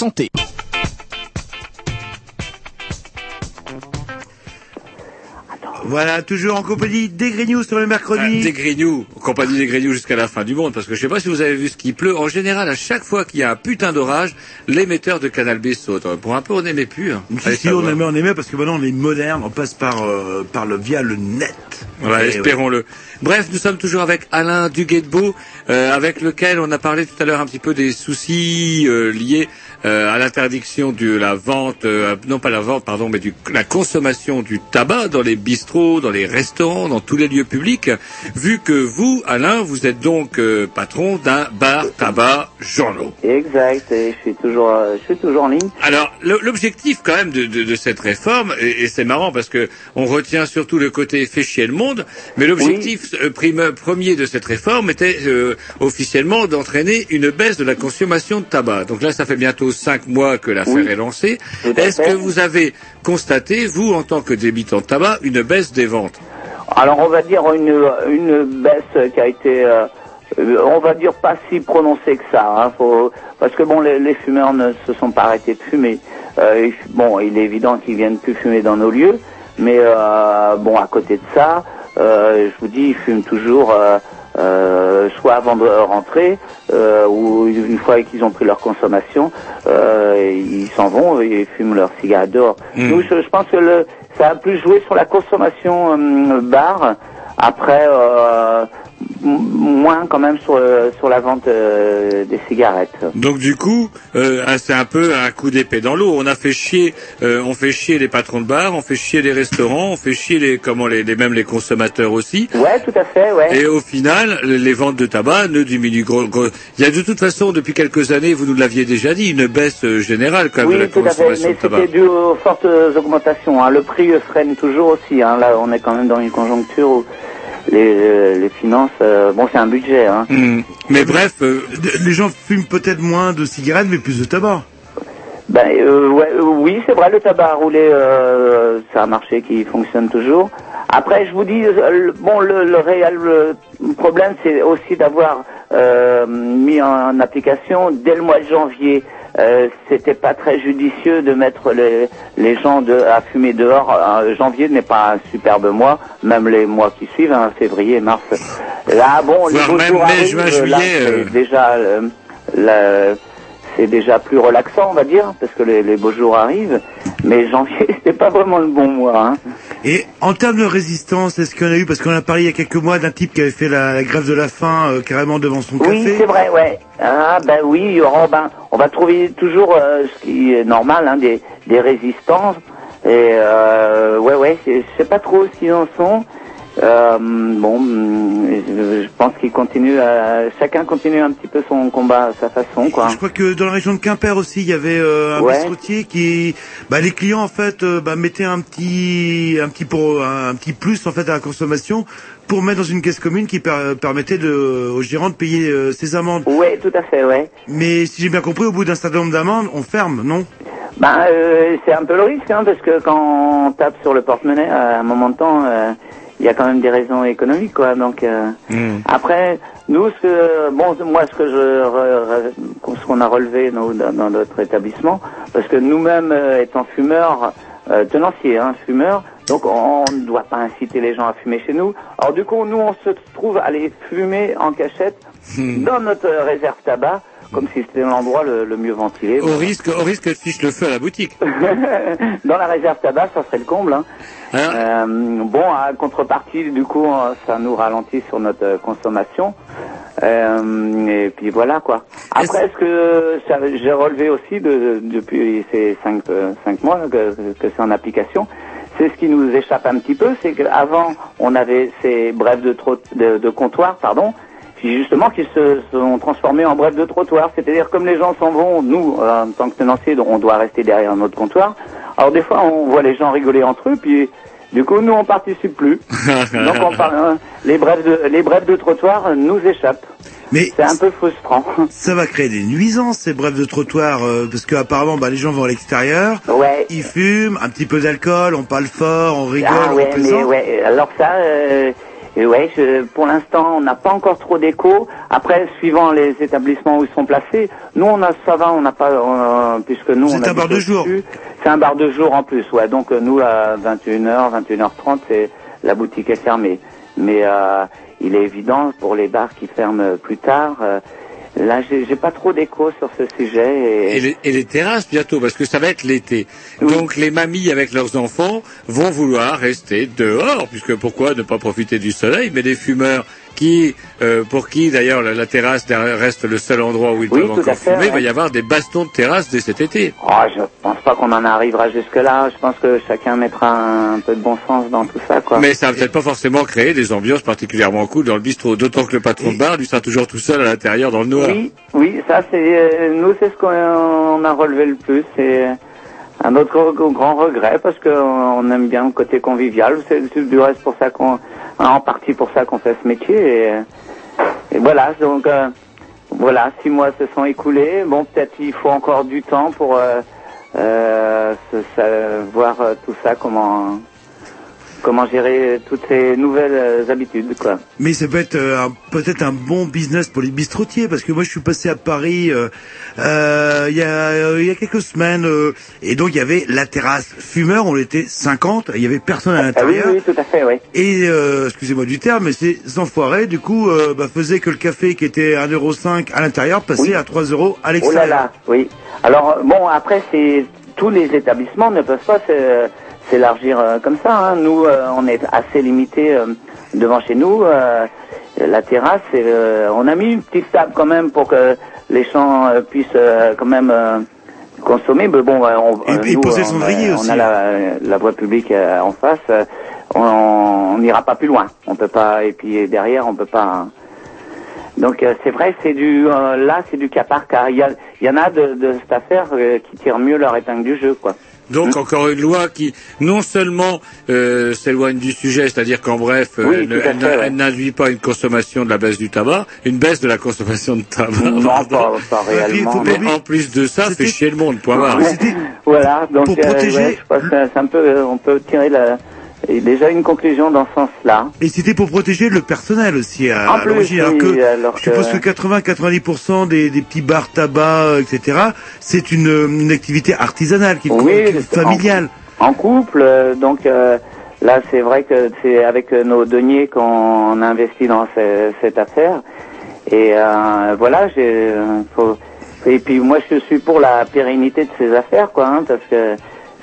santé. Voilà, toujours en compagnie des Grignoux sur le mercredi. Des Grignoux, compagnie des Grignoux jusqu'à la fin du monde, parce que je sais pas si vous avez vu ce qui pleut. En général, à chaque fois qu'il y a un putain d'orage, l'émetteur de Canal B saute. Pour un peu, on n'aimait plus. Hein. Si, on aimait, on aimait parce que maintenant on est moderne, on passe par, euh, par le, via le net. Voilà, espérons-le. Bref, nous sommes toujours avec Alain Duguetbeau, euh, avec lequel on a parlé tout à l'heure un petit peu des soucis euh, liés à l'interdiction de la vente, euh, non pas la vente, pardon, mais du, la consommation du tabac dans les bistrots, dans les restaurants, dans tous les lieux publics. Vu que vous, Alain, vous êtes donc euh, patron d'un bar tabac journaux. Exact, et je suis toujours, euh, je suis toujours en ligne. Alors, l'objectif quand même de, de- de cette réforme, et, et c'est marrant parce que on retient surtout le côté fait chier le monde, mais l'objectif euh, prime- premier de cette réforme était euh, officiellement d'entraîner une baisse de la consommation de tabac. Donc là, ça fait bientôt cinq mois que l'affaire Oui. est lancée. Est-ce que vous avez constaté, vous, en tant que débitant de tabac, une baisse des ventes Alors on va dire une, une baisse qui a été, euh, on va dire pas si prononcée que ça, hein, faut, parce que bon les, les fumeurs ne se sont pas arrêtés de fumer. Euh, bon, il est évident qu'ils viennent plus fumer dans nos lieux, mais euh, bon à côté de ça, euh, je vous dis ils fument toujours. Euh, soit avant de rentrer euh, ou une fois qu'ils ont pris leur consommation, euh, ils s'en vont et fument leur cigarette dehors. Mm. Nous, je, je pense que le, ça a plus joué sur la consommation euh, bar. Après, euh, moins quand même sur, sur la vente euh, des cigarettes. Donc du coup, euh, c'est un peu un coup d'épée dans l'eau. On a fait chier, euh, on fait chier les patrons de bar, on fait chier les restaurants, on fait chier les comment les, les- même les consommateurs aussi. Ouais, tout à fait, ouais. Et au final, le- les ventes de tabac ne diminuent gros, gros- Il y a de toute façon depuis quelques années, vous nous l'aviez déjà dit, une baisse générale quand même de la Oui, tout à fait, consommation mais de tabac. c'était dû aux fortes augmentations. hein. Le prix freine toujours aussi. Hein. Là, on est quand même dans une conjoncture où les, euh, les finances, euh, bon, c'est un budget. Hein. Hmm. Mais bref, euh, Les gens fument peut-être moins de cigarettes, mais plus de tabac. Ben, euh, ouais, oui, c'est vrai, le tabac à rouler, c'est un marché qui fonctionne toujours. Après, je vous dis, le- bon, le, le réel problème, c'est aussi d'avoir mis en application dès le mois de janvier. Euh, C'était pas très judicieux de mettre les, les gens de, à fumer dehors. Euh, janvier n'est pas un superbe mois, même les mois qui suivent, hein, février, mars. Là, bon, les beaux jours arrivent, déjà euh, c'est déjà plus relaxant, on va dire, parce que les, les beaux jours arrivent. Mais janvier, *laughs* c'était pas vraiment le bon mois. Hein. Et en termes de résistance, est-ce qu'on a eu, parce qu'on a parlé il y a quelques mois d'un type qui avait fait la, la grève de la faim euh, carrément devant son Oui, café. c'est vrai, ouais. Ah ben oui, il y aura, ben, on va trouver toujours euh, ce qui est normal, hein, des, des résistances. Et euh, ouais, ouais, c'est- je sais pas trop s'ils en sont. Euh, bon, hum, je, pense qu'ils continuent, à, chacun continue un petit peu son combat à sa façon, quoi. Je crois que dans la région de Quimper aussi, il y avait euh, un Ouais. bistrotier qui, bah, les clients en fait, euh, bah, mettaient un petit, un petit pour, un, un petit plus en fait à la consommation pour mettre dans une caisse commune qui per- permettait de, au gérant de payer euh, ses amendes. Ouais, tout à fait, ouais. Mais si j'ai bien compris, au bout d'un certain nombre d'amendes, on ferme, non? Ben, euh, c'est un peu le risque, hein, parce que quand on tape sur le porte-monnaie, à un moment de temps, euh, il y a quand même des raisons économiques, quoi. Donc euh, après, nous, ce que, bon, moi, ce que je, ce qu'on a relevé nous, dans, dans notre établissement, parce que nous-mêmes, euh, étant fumeurs, euh, tenanciers, hein, fumeurs, donc on ne doit pas inciter les gens à fumer chez nous. Alors du coup, nous, on se trouve à aller fumer en cachette dans notre réserve tabac, comme si c'était l'endroit le, le mieux ventilé. au risque, au risque de fiche le feu à la boutique. *laughs* Dans la réserve tabac, ça serait le comble. Hein. Euh, bon, à contrepartie, du coup, euh, ça nous ralentit sur notre euh, consommation. Euh, et puis voilà quoi. Après, ce que j'ai relevé aussi de- depuis ces cinq, euh, cinq mois que, que c'est en application, c'est ce qui nous échappe un petit peu, c'est qu'avant, on avait ces brèves de, de, de comptoir, pardon, justement qui se sont transformés en brèves de trottoir. C'est-à-dire comme les gens s'en vont, nous, euh, en tant que tenanciers, on doit rester derrière notre comptoir. Alors des fois, on voit les gens rigoler entre eux, puis du coup, nous, on participe plus. *laughs* Donc, on parle, hein, les brèves de les brèves de trottoir nous échappent. Mais c'est un peu frustrant. *laughs* Ça va créer des nuisances ces brèves de trottoir euh, parce qu'apparemment bah, les gens vont à l'extérieur, Ouais. ils fument, un petit peu d'alcool, on parle fort, on rigole, Ah on ouais, mais ouais. Alors ça, euh, euh, ouais, je- pour l'instant, on n'a pas encore trop d'écho. Après, suivant les établissements où ils sont placés, nous, on a ça va, on n'a pas, euh, puisque nous, on C'est a un bar de jour. C'est un bar de jour en plus, ouais. Donc euh, nous, à 21h, 21h30, c'est la boutique est fermée. Mais euh, il est évident pour les bars qui ferment plus tard. euh, là, j'ai pas trop d'écho sur ce sujet. Et... Et les, et les terrasses bientôt, parce que ça va être l'été. Donc les mamies avec leurs enfants vont vouloir rester dehors, puisque pourquoi ne pas profiter du soleil Mais les fumeurs qui, euh, pour qui d'ailleurs la, la terrasse reste le seul endroit où ils Oui, peuvent encore fait, fumer, il va y avoir des bastons de terrasse dès cet été. Oh, je pense pas qu'on en arrivera jusque-là. Je pense que chacun mettra un peu de bon sens dans tout ça, quoi. Mais ça va peut-être pas forcément créer des ambiances particulièrement cool dans le bistrot, d'autant que le patron de bar, lui, sera toujours tout seul à l'intérieur dans le noir. Oui, oui, ça c'est euh, nous c'est ce qu'on on a relevé le plus. C'est un autre gr- grand regret parce que on aime bien le côté convivial. C'est du reste pour ça qu'on en partie pour ça qu'on fait ce métier. Et, et voilà, donc euh, voilà, six mois se sont écoulés. Bon, peut-être il faut encore du temps pour euh, euh, euh, tout ça comment comment gérer toutes ces nouvelles euh, habitudes quoi. Mais ça peut être euh, un- peut-être un bon business pour les bistrotiers parce que moi je suis passé à Paris euh, euh, il y a euh, y a quelques semaines euh, et donc il y avait la terrasse fumeur, on était 50, il y avait personne à Ah oui, l'intérieur. oui, tout à fait, oui. Et euh, excusez-moi du terme, mais ces enfoirés du coup euh, bah, faisaient que le café qui était 1,5€ à l'intérieur passait Oui. à 3 euros à Oh là l'extérieur. là, oui. Alors euh, bon, après, c'est tous les établissements ne peuvent pas se- s'élargir euh, comme ça. hein. Nous, euh, on est assez limité devant chez nous. euh, la terrasse, euh, on a mis une petite table quand même pour que les gens euh, puissent euh, quand même euh, consommer. Mais bon, euh, on, Et- euh, et nous, poser on, a- on la, la voie publique euh, en face. euh, on- n'ira pas plus loin. On peut pas. Et puis derrière, on peut pas. hein. Donc euh, c'est vrai, c'est du euh, là, c'est du cas par cas. Il y, a- il y en a de, de cette affaire euh, qui tirent mieux leur épingle du jeu, quoi. Donc encore une loi qui non seulement euh, s'éloigne du sujet, c'est-à-dire qu'en bref, euh, Oui, elle, elle ouais. n'induit pas une consommation de la baisse du tabac, une baisse de la consommation de tabac. Non, pas, pas réellement. Mais en plus de ça, fait chier le monde, point barre. Voilà, donc Pour euh, protéger- ouais, je pense que c'est un peu, euh, on peut tirer la, et déjà une conclusion dans ce sens-là. Et c'était pour protéger le personnel aussi à, En à l'origine. Alors oui, que alors je suppose que- que 80-90% des, des petits bars tabac, euh, etc., c'est une, une activité artisanale, qui, Oui, qui- familiale. En, en couple, euh, donc euh, là c'est vrai que c'est avec nos deniers qu'on a investi dans ce- cette affaire. Et euh, voilà, j'ai, et puis moi je suis pour la pérennité de ces affaires, quoi, hein, parce que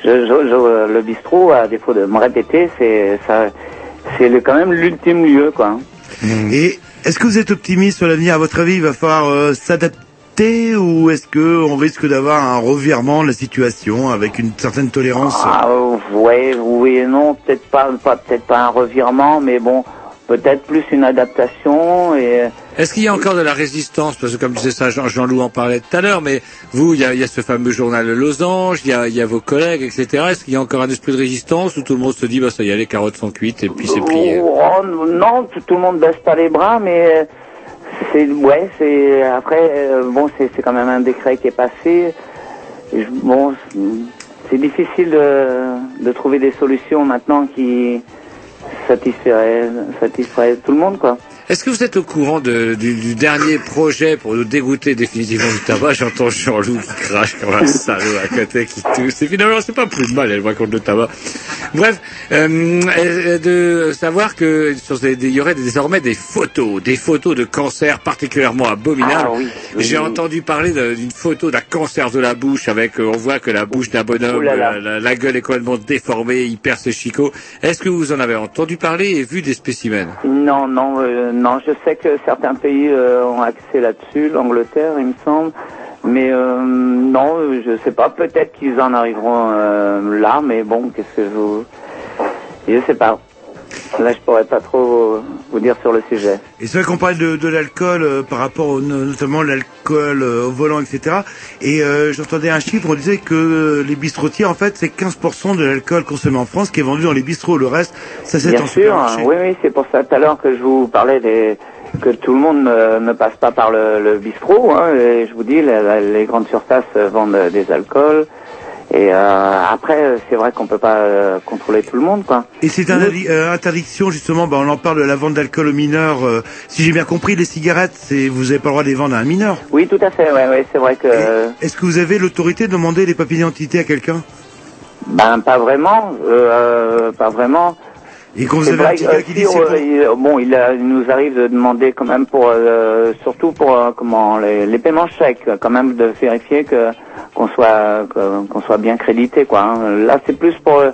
je, je- je- le bistrot, à défaut de me répéter, c'est ça, c'est quand même l'ultime lieu, quoi. hein. Et est-ce que vous êtes optimiste sur l'avenir À votre avis, il va falloir euh, s'adapter ou est-ce que on risque d'avoir un revirement de la situation avec une certaine tolérance? Ah, ouais, oui et non, peut-être pas, pas peut-être pas un revirement, mais bon, peut-être plus une adaptation et Est-ce qu'il y a encore de la résistance? Parce que comme disait ça, Jean- Jean-Loup en parlait tout à l'heure, mais vous, il y a, ce fameux journal Le Losange, il y a, vos collègues, etc. Est-ce qu'il y a encore un esprit de résistance où tout le monde se dit, bah ça y est, les carottes sont cuites et puis c'est plié? Oh, non, tout, le monde baisse pas les bras, mais c'est ouais, c'est après euh, bon, c'est quand même un décret qui est passé. Bon, c'est- difficile de, trouver des solutions maintenant qui satisferaient tout le monde, quoi. Est-ce que vous êtes au courant de- du, du dernier projet pour nous dégoûter définitivement du tabac J'entends Jean-Loup qui crache comme un salaud à côté, qui tousse. Et finalement, c'est pas plus mal, elle voit contre le tabac. Bref, euh, euh, de savoir que il y aurait désormais des photos, des photos de cancer particulièrement abominables. Ah oui, oui, J'ai oui. entendu parler d'une photo d'un cancer de la bouche avec, euh, on voit que la bouche d'un bonhomme, Oh là là. euh, la, la gueule est complètement déformée, il perd ses chicots. Est-ce que vous en avez entendu parler et vu des spécimens? Non, non, euh, non. Je sais que certains pays euh, ont accès là-dessus, l'Angleterre, il me semble. Mais euh, non, euh, je sais pas. Peut-être qu'ils en arriveront euh, là, mais bon, qu'est-ce que je. Je sais pas. Là, je pourrais pas trop vous dire sur le sujet. Et c'est vrai qu'on parle de, de l'alcool euh, par rapport au, no- notamment l'alcool euh, au volant, etc. Et euh, j'entendais un chiffre, on disait que les bistrotiers, en fait, c'est 15% de l'alcool consommé en France qui est vendu dans les bistrots. Le reste, ça c'est en sûr, supermarché. hein, oui, oui, c'est pour ça tout à l'heure que je vous parlais des que tout le monde ne, ne passe pas par le, le bistrot. Hein, et je vous dis, les grandes surfaces vendent des alcools. Et euh, après, euh, c'est vrai qu'on peut pas euh, contrôler tout le monde, quoi. Et c'est une euh, interdiction justement, bah, on en parle de la vente d'alcool aux mineurs. euh, si j'ai bien compris, les cigarettes, c'est vous n'avez pas le droit de les vendre à un mineur. Oui, tout à fait. Ouais, ouais, c'est vrai que. Est-ce que vous avez l'autorité de demander les papiers d'identité à quelqu'un? Ben, pas vraiment. Euh, pas vraiment. Et quand vous avez un vrai petit que, gars qui euh, dit si, c'est euh, pour- il- bon, il, a- il nous arrive de demander quand même pour, euh, surtout pour euh, comment les, les paiements chèques, quand même de vérifier que qu'on soit qu'on soit bien crédité, quoi. hein. Là, c'est plus pour euh,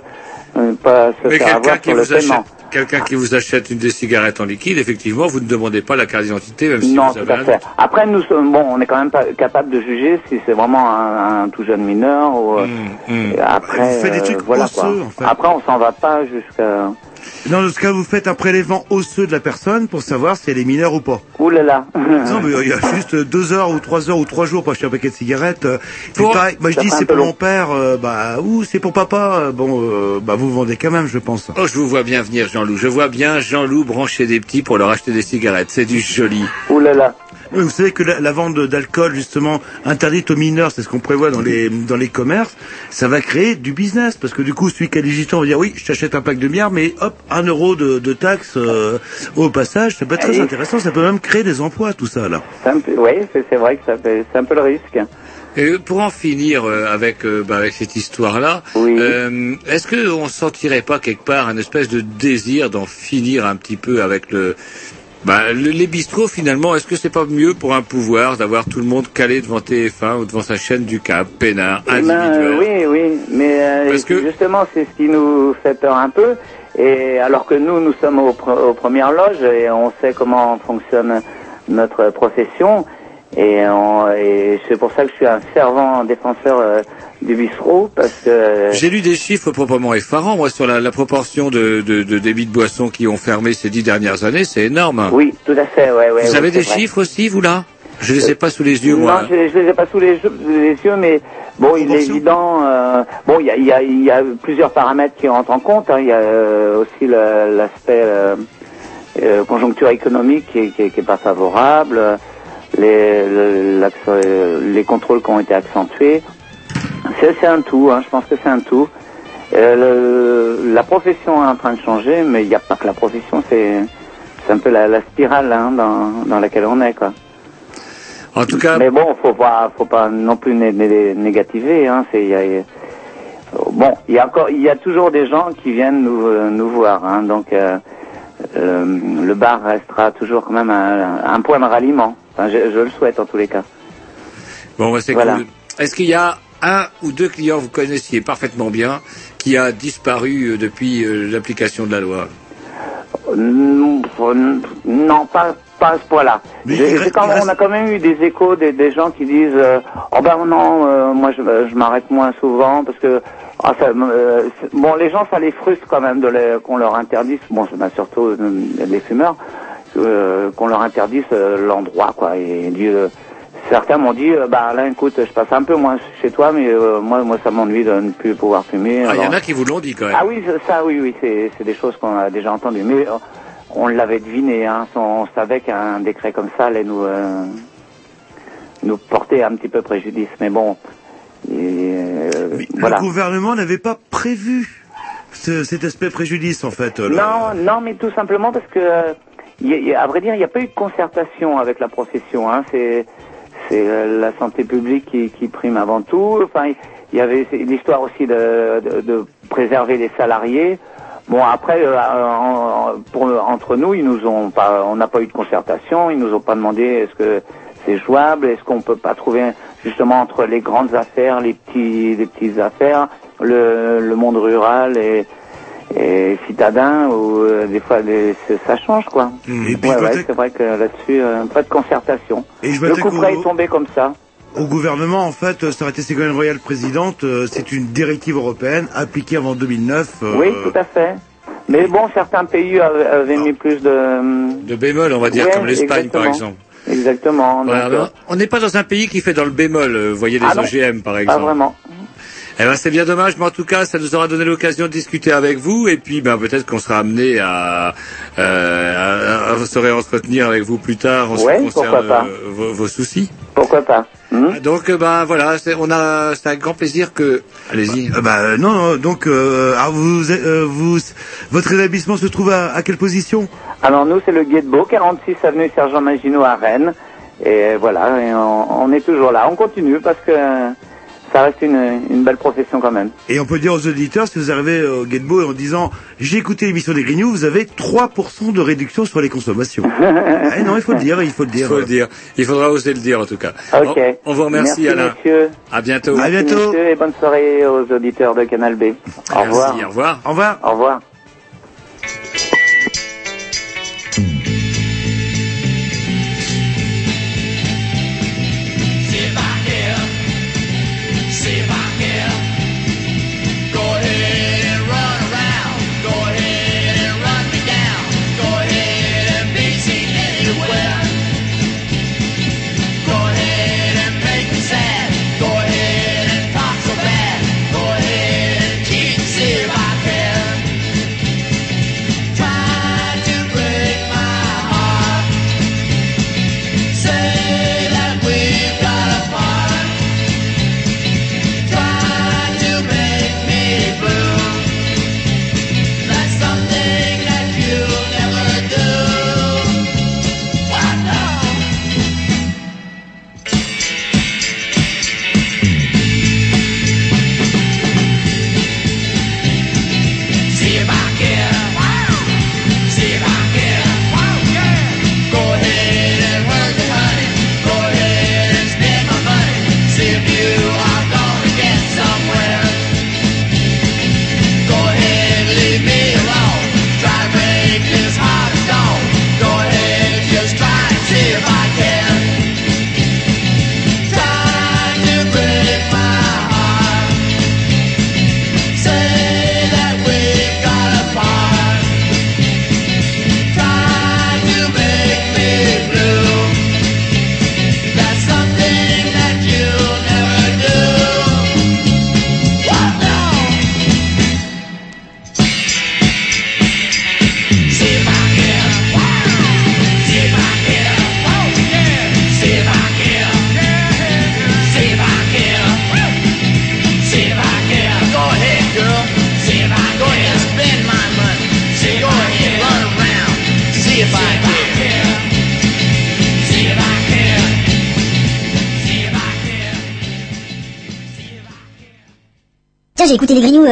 pas se Mais faire quelqu'un avoir qui sur le vous achète, paiement. quelqu'un qui vous achète une des cigarettes en liquide, effectivement, vous ne demandez pas la carte d'identité, même si non, vous tout avez à un fait. Après, nous sommes, bon, on est quand même pas capable de juger si c'est vraiment un, un tout jeune mineur ou euh, et après. Vous faites des euh, trucs voilà osseux, quoi. en fait. Après, on s'en va pas jusqu'à. Dans ce cas, vous faites un prélèvement osseux de la personne pour savoir si elle est mineure ou pas. Ouh là là. Non, mais il y a juste deux heures ou trois heures ou trois jours pour acheter un paquet de cigarettes. euh, C'est pareil. Moi, je dis c'est pour long. mon père. euh, bah, ou c'est pour papa. euh, Bon, euh, bah, vous vendez quand même, je pense. Oh, je vous vois bien venir, Jean-Loup. Je vois bien Jean-Loup brancher des petits pour leur acheter des cigarettes. C'est du joli. Ouh là là. Oui, vous savez que la, la vente d'alcool, justement, interdite aux mineurs, c'est ce qu'on prévoit dans les dans les commerces, ça va créer du business, parce que du coup, celui qui a 18 ans va dire oui, je t'achète un pack de bière, mais hop, un euro de, de taxe euh, au passage, ça peut être très Oui. intéressant, ça peut même créer des emplois, tout ça, là. C'est un peu- Oui, c'est c'est vrai que ça fait, c'est un peu le risque. Et pour en finir euh, avec euh, bah, avec cette histoire-là, euh, est-ce que on sentirait pas quelque part un espèce de désir d'en finir un petit peu avec le Bah, le- les bistrots, finalement, est-ce que c'est pas mieux pour un pouvoir d'avoir tout le monde calé devant TF1 ou devant sa chaîne du Cap, peinard, Eh ben, individuel? oui, oui, mais euh, Parce que- justement, c'est ce qui nous fait peur un peu. Et alors que nous, nous sommes aux, pre- aux premières loges et on sait comment fonctionne notre profession. Et, c'est pour ça que je suis un fervent défenseur euh, du bistrot parce que J'ai lu des chiffres proprement effarants, moi, sur la, la proportion de, de, de débits de boissons qui ont fermé ces dix dernières années, c'est énorme. oui, tout à fait, ouais, ouais. Vous avez des vrai. chiffres aussi, vous, là? Je les ai pas sous les yeux, non, moi. je, je les ai pas sous les, yeux- les yeux, mais bon, il est évident. euh, bon, il y a, il y, a, il y a plusieurs paramètres qui rentrent en compte. hein. Il y a euh, aussi l'aspect euh, euh, conjoncture économique qui est, qui est- qui est pas favorable, les, le- euh, les contrôles qui ont été accentués. C'est c'est un tout. Hein, je pense que c'est un tout. Euh, le- la profession est en train de changer, mais il n'y a pas que la profession. C'est c'est un peu la, la spirale hein, dans, dans laquelle on est, quoi. En tout cas. Mais bon, faut pas, faut pas non plus né- né- négativer. Hein. C'est, il y a- il y a- bon, il y a encore, il y a toujours des gens qui viennent nous, euh, nous voir. Hein. Donc, euh, euh, le bar restera toujours quand même un, un point de ralliement. Enfin, je, je le souhaite en tous les cas. Bon, bah, c'est Voilà. cool. Est-ce qu'il y a un ou deux clients que vous connaissiez parfaitement bien qui a disparu euh, depuis euh, l'application de la loi Mm, Non, pas, pas à ce point-là. On a quand même eu des échos des, des gens qui disent euh, oh ben non, euh, moi je, je m'arrête moins souvent parce que ah, ça, euh, bon les gens ça les frustre quand même de qu'on leur interdise bon surtout euh, les fumeurs euh, qu'on leur interdise euh, l'endroit quoi et certains m'ont dit euh, bah Alain écoute je passe un peu moins chez toi mais moi moi ça m'ennuie de ne plus pouvoir fumer Ah, il y en a qui vous l'ont dit quand même. ah oui, ça, oui, oui, c'est c'est des choses qu'on a déjà entendues. Mais on l'avait deviné, hein, on, savait qu'un décret comme ça allait nous, nous porter un petit peu préjudice. Mais bon, et, voilà. Le gouvernement n'avait pas prévu ce- cet aspect préjudice, en fait. le- Non, non, mais tout simplement parce que, y a- à vrai dire, il n'y a pas eu de concertation avec la profession. Hein, c'est euh, la santé publique qui, qui prime avant tout. Enfin, il y avait l'histoire aussi de, de, de préserver les salariés. Bon, après, euh, pour, entre nous, ils nous ont pas, on n'a pas eu de concertation. Ils nous ont pas demandé est-ce que c'est jouable, est-ce qu'on peut pas trouver justement entre les grandes affaires, les petits, les petites affaires, le, le monde rural et, et citadin où euh, des fois les- ça change quoi. Et puis ouais, c'est vrai que là-dessus euh, pas de concertation. Et je le coup près est tombé comme ça. Au gouvernement, en fait, ça aurait été Ségolène Royal présidente. euh, C'est une directive européenne appliquée avant 2009. euh, Oui, tout à fait. Mais bon, certains pays avaient, avaient mis plus de De bémol, on va dire, Ouais, comme l'Espagne par exemple. Exactement. Voilà, on n'est pas dans un pays qui fait dans le bémol, vous voyez les Ah non, OGM par pas exemple. vraiment. Eh ben c'est bien dommage, mais en tout cas, ça nous aura donné l'occasion de discuter avec vous, et puis ben peut-être qu'on sera amené à, euh, à, à se réentretenir avec vous plus tard en ce Ouais, qui concerne pourquoi pas. euh, vos, vos soucis. Pourquoi pas Donc euh, ben voilà, c'est- on a, c'est un grand plaisir que. Allez-y. Bah non, non, donc euh, alors vous, euh, vous, votre établissement se trouve à, à quelle position? Alors nous, c'est le Guet-de-Beau, 46 avenue Sergent Maginot à Rennes. Et voilà, et on, on est toujours là. On continue parce que ça reste une, une belle profession quand même. Et on peut dire aux auditeurs, si vous arrivez au Getbo en disant j'ai écouté l'émission des Grignoux, vous avez 3% de réduction sur les consommations. *laughs* eh non, il faut le dire, il faut le Il dire. faut le dire. Il faudra oser le dire en tout cas. On, on vous remercie Merci, Alain. messieurs. À bientôt. Merci, messieurs, et bonne soirée aux auditeurs de Canal B. Au revoir. Merci, au revoir. Au revoir. Au revoir.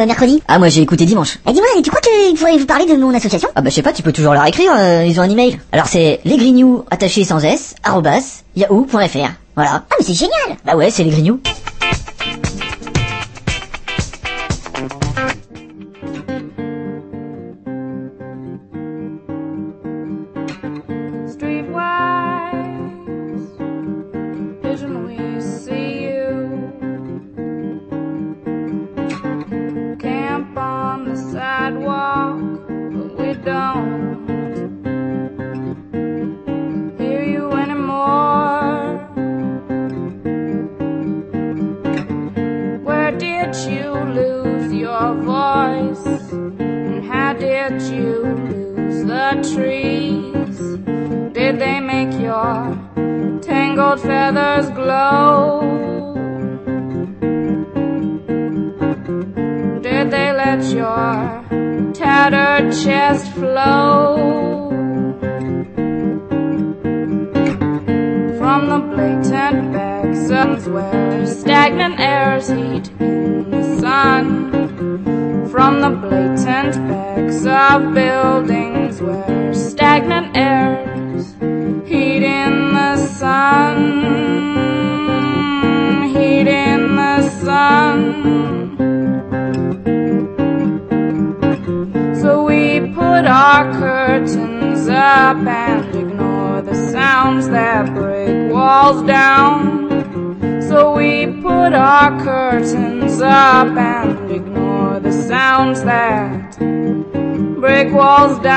Mercredi? Ah, moi j'ai écouté dimanche. Eh, dis-moi, tu crois qu'il faudrait vous parler de mon association? Ah bah je sais pas, tu peux toujours leur écrire, euh, ils ont un email. Alors c'est lesgrignoux attaché sans s, arrobas, yahoo.fr. Voilà. Ah, mais c'est génial Bah ouais, c'est les grignoux.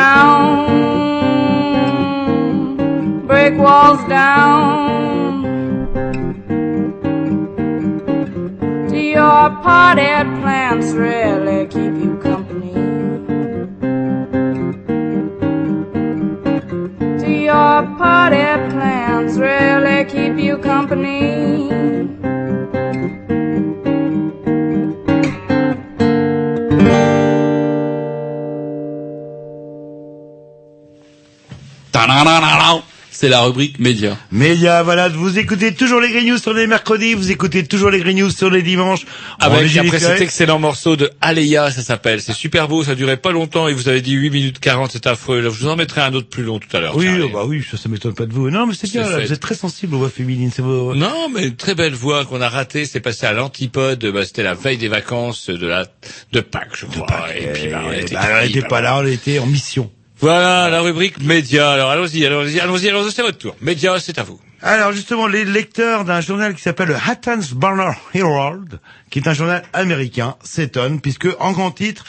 Down. Break walls down. Do your potted plants really keep you company? Do your potted plants really keep you company? C'est la rubrique média. Média, voilà, vous écoutez toujours les Grignoux sur les mercredis, vous écoutez toujours les Grignoux sur les dimanches. Avec après cet excellent morceau de Aléa, ça s'appelle. C'est super beau, ça durait pas longtemps et vous avez dit 8 minutes 40, c'est affreux. Je vous en mettrai un autre plus long tout à l'heure. Oui, oh, bah oui, ça, ça m'étonne pas de vous. Non, mais c'est bien, là, vous êtes très sensible aux voix féminines, c'est vos... Non, mais une très belle voix qu'on a ratée, c'est passé à l'antipode, bah, c'était la veille des vacances de la, de Pâques, je crois. et puis, bah, on était Bah, on était bah, pas là, on était en mission. Voilà, la rubrique média. Alors, allons-y, allons-y, allons-y, allons-y, c'est votre tour. Média, c'est à vous. Alors justement, les lecteurs d'un journal qui s'appelle le Hattans Banner Herald, qui est un journal américain, s'étonnent puisque en grand titre,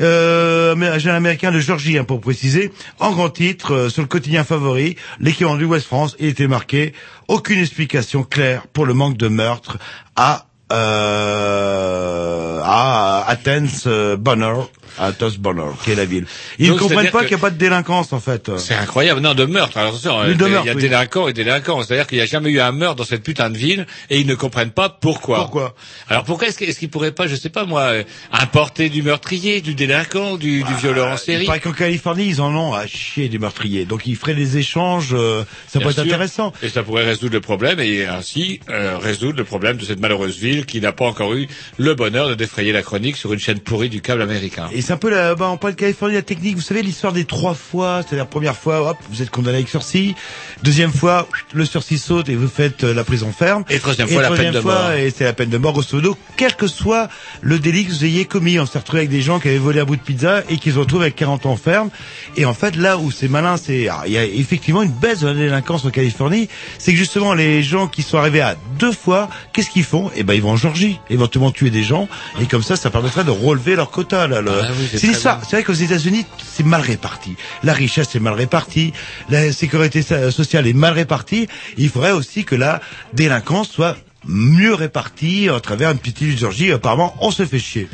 euh, un journal américain de Georgie hein, pour préciser, en grand titre euh, sur le quotidien favori, l'équivalent du West France, il était marqué aucune explication claire pour le manque de meurtre à euh, à Athens euh, Banner, Athens Banner, qui est la ville. Ils ne comprennent pas qu'il n'y a pas de délinquance en fait. C'est incroyable. Non, de meurtre. Alors, attention, il y a oui. délinquants et délinquants. C'est-à-dire qu'il n'y a jamais eu un meurtre dans cette putain de ville et ils ne comprennent pas pourquoi. Pourquoi Alors, pourquoi est-ce qu'ils pourraient pas, je sais pas moi, euh, importer du meurtrier, du délinquant, du, du violeur en série paraît qu'en Californie, ils en ont à chier des meurtriers. Donc ils feraient des échanges, euh, ça Bien pourrait être intéressant. Et ça pourrait résoudre le problème et ainsi euh, résoudre le problème de cette malheureuse ville qui n'a pas encore eu le bonheur de défrayer la chronique sur une chaîne pourrie du câble américain. Et c'est un peu la, bah, on parle de Californie, la technique, vous savez, l'histoire des trois fois, c'est-à-dire première fois, hop, vous êtes condamné avec sursis, deuxième fois, le sursis saute et vous faites euh, la prison ferme. Et troisième fois, la troisième peine de mort. Et c'est la peine de mort, grosso modo, quel que soit le délit que vous ayez commis. On s'est retrouvé avec des gens qui avaient volé un bout de pizza et qui se retrouvent avec 40 ans ferme. Et en fait, là où c'est malin, c'est, alors, il y a effectivement une baisse de la délinquance en Californie, c'est que justement, les gens qui sont arrivés à deux fois, qu'est-ce qu'ils font? Eh ben, ils vont en Georgie, éventuellement tuer des gens, et comme ça, ça permettrait de relever leur quota, là. le- Ah oui, c'est bien. C'est vrai qu'aux États-Unis, c'est mal réparti. La richesse est mal répartie, la sécurité so- sociale est mal répartie. Il faudrait aussi que la délinquance soit mieux répartie à travers une petite Georgie. Apparemment, on se fait chier.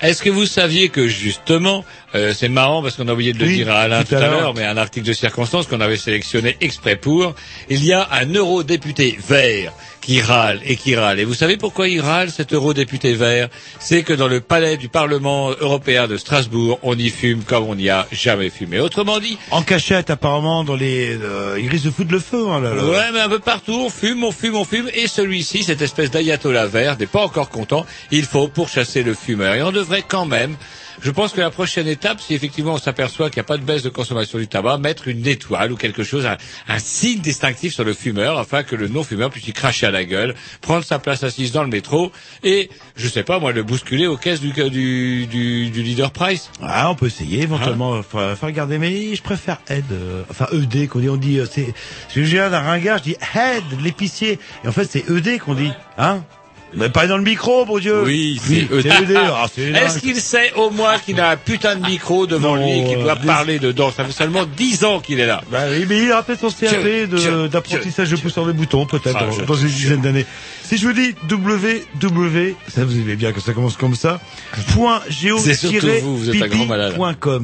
Est-ce que vous saviez que justement, euh, c'est marrant parce qu'on a oublié de le Oui, dire à Alain tout à l'heure, mais un article de circonstance qu'on avait sélectionné exprès pour, il y a un eurodéputé vert qui râle et qui râle. Et vous savez pourquoi il râle, cet eurodéputé vert? C'est que dans le palais du Parlement européen de Strasbourg, on y fume comme on n'y a jamais fumé. Autrement dit, En cachette, apparemment, dans les, euh, ils risquent de foutre le feu, hein, là, là. Ouais, mais un peu partout, on fume, on fume, on fume, et celui-ci, cette espèce d'ayatollah vert, n'est pas encore content. Il faut pourchasser le fumeur. Et on devrait quand même, je pense que la prochaine étape, si effectivement on s'aperçoit qu'il n'y a pas de baisse de consommation du tabac, mettre une étoile ou quelque chose, un, un signe distinctif sur le fumeur, afin que le non-fumeur puisse y cracher à la gueule, prendre sa place assise dans le métro, et, je sais pas, moi, le bousculer aux caisses du, du, du, du leader Price. Ah, on peut essayer éventuellement. Faut, faut regarder, mais je préfère Ed, euh, enfin ED qu'on dit. On dit, euh, c'est, j'ai un ringard, je dis Ed, l'épicier, et en fait c'est ED qu'on dit, hein? Mais pas dans le micro, mon Dieu. Oui, Oui, c'est. Ah, *laughs* Est-ce qu'il sait au moins qu'il a un putain de micro devant Non, lui et qu'il doit euh, parler dedans Ça fait seulement 10 ans qu'il est là. Bah oui, mais il aura peut-être son CAP d'apprentissage de pousseur de boutons, peut-être, Ah, dans, dans une dizaine d'années. Si je vous dis www, ça vous aimez bien que ça commence comme ça, point.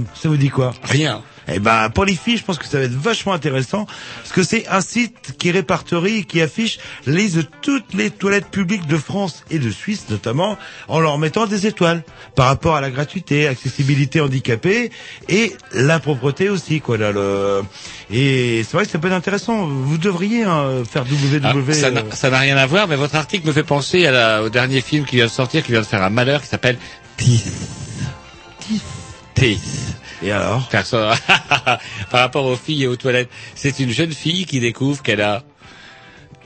*laughs* Ça vous dit quoi? Rien. Eh ben, pour les filles, je pense que ça va être vachement intéressant, parce que c'est un site qui répertorie qui affiche les de toutes les toilettes publiques de France et de Suisse notamment, en leur mettant des étoiles, par rapport à la gratuité, accessibilité handicapée, et l'impropreté aussi, quoi, là, le... Et c'est vrai que ça peut être intéressant. Vous devriez hein, faire www. Ah, ça n'a- rien à voir, mais votre article me fait penser à la- au dernier film qui vient de sortir, qui vient de faire un malheur, qui s'appelle Teeth. Teeth. Et alors? *laughs* Par rapport aux filles et aux toilettes, c'est une jeune fille qui découvre qu'elle a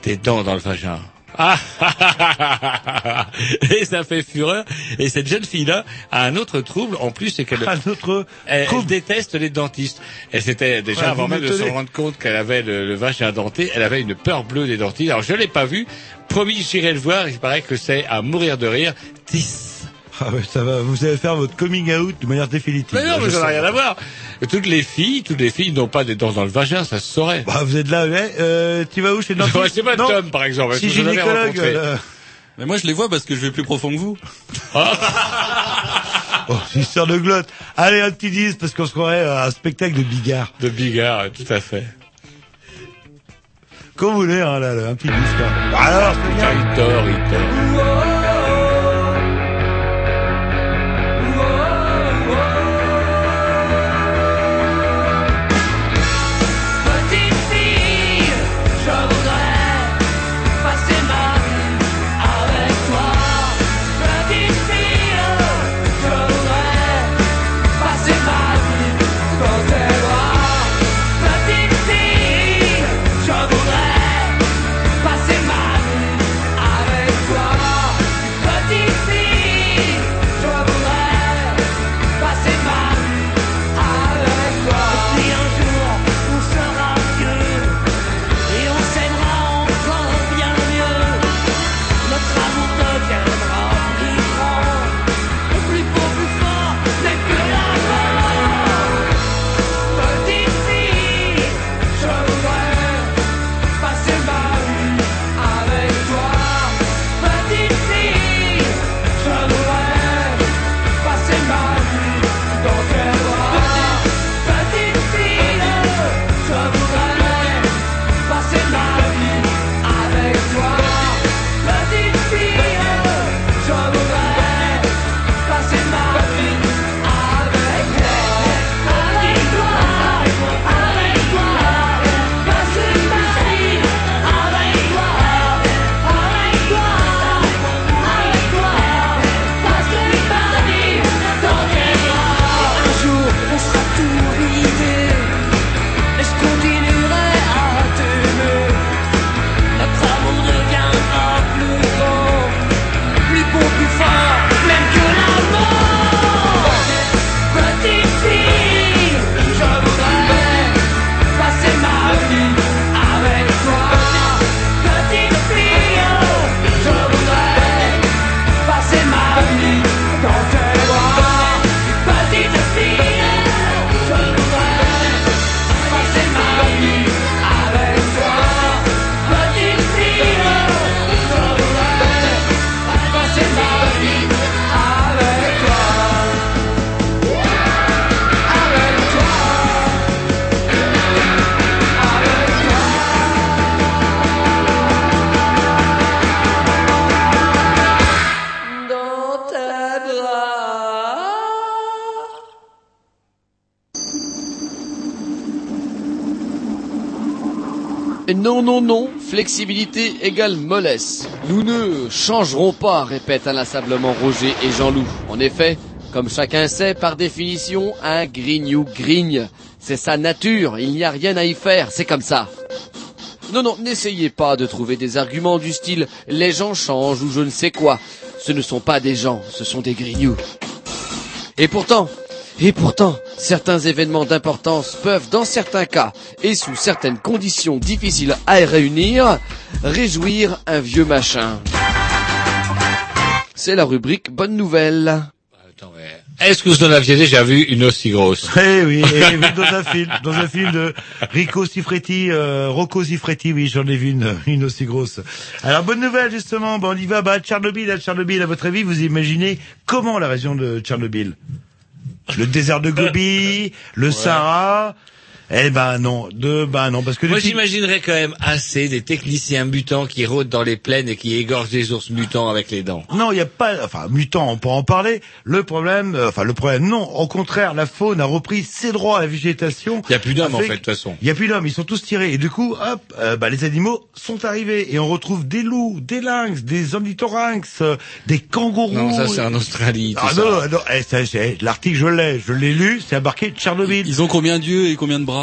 des dents dans le vagin. Ah *laughs* Et ça fait fureur. Et cette jeune fille-là a un autre trouble en plus, c'est qu'elle *laughs* Un autre elle, trouble. elle déteste les dentistes. Elle s'était déjà Ouais, avant vous même de se rendre compte qu'elle avait le, le vagin denté, elle avait une peur bleue des dentistes. Alors je l'ai pas vu. Promis, j'irai le voir. Il paraît que c'est à mourir de rire. Tis. Ah ouais, ça va. Vous allez faire votre coming out de manière définitive. Mais non, mais ça n'a rien à voir. Toutes les filles, toutes les filles n'ont pas des dents dans le vagin, ça se saurait. Bah, vous êtes là, ouais. Euh, tu vas où chez le *laughs* dentiste Ouais, c'est pas Non. Tom, par exemple. Si gynécologue. euh, Mais moi, je les vois parce que je vais plus profond que vous. *laughs* Oh, c'est une histoire de glotte. Allez, un petit 10 parce qu'on se croirait à un spectacle de Bigard. De Bigard, tout à fait. Comme vous voulez, hein, là, là, un petit 10, là. Alors, c'est bien. Il tord, il tord. Non, non, flexibilité égale mollesse. Nous ne changerons pas, répètent inlassablement Roger et Jean-Loup. En effet, comme chacun sait, par définition, un grignou grigne. C'est sa nature, il n'y a rien à y faire, c'est comme ça. Non, non, n'essayez pas de trouver des arguments du style les gens changent ou je ne sais quoi. Ce ne sont pas des gens, ce sont des grignoux. Et pourtant, et pourtant, certains événements d'importance peuvent, dans certains cas, et sous certaines conditions difficiles à réunir, réjouir un vieux machin. C'est la rubrique Bonne Nouvelle. Est-ce que vous en aviez déjà vu une aussi grosse? Eh oui, même dans un film, dans un film de Rico Sifretti, euh, Rocco Sifretti, oui, j'en ai vu une, une aussi grosse. Alors, bonne nouvelle, justement, bon, on y va, bah, Tchernobyl, à Tchernobyl, à votre avis, vous imaginez comment la région de Tchernobyl? Le désert de Gobi, le Sahara, eh ben non, de, ben non, parce que Moi, j'imaginerais quand même assez des techniciens mutants qui rôdent dans les plaines et qui égorgent des ours mutants avec les dents. Non, il n'y a pas, enfin, mutant, on peut en parler. Le problème, euh, enfin, le problème, non. Au contraire, la faune a repris ses droits à la végétation. Il y a plus d'hommes, en fait, de toute façon. Il y a plus d'hommes, ils sont tous tirés. Et du coup, hop, euh, bah, les animaux sont arrivés. Et on retrouve des loups, des lynx, des ornithorynx, euh, des kangourous. Non, ça, c'est en Australie, tout Ah ça. non, non, eh, ça, c'est- l'article, je l'ai, je l'ai lu, c'est embarqué Tchernobyl. Ils ont combien d'yeux et combien de bras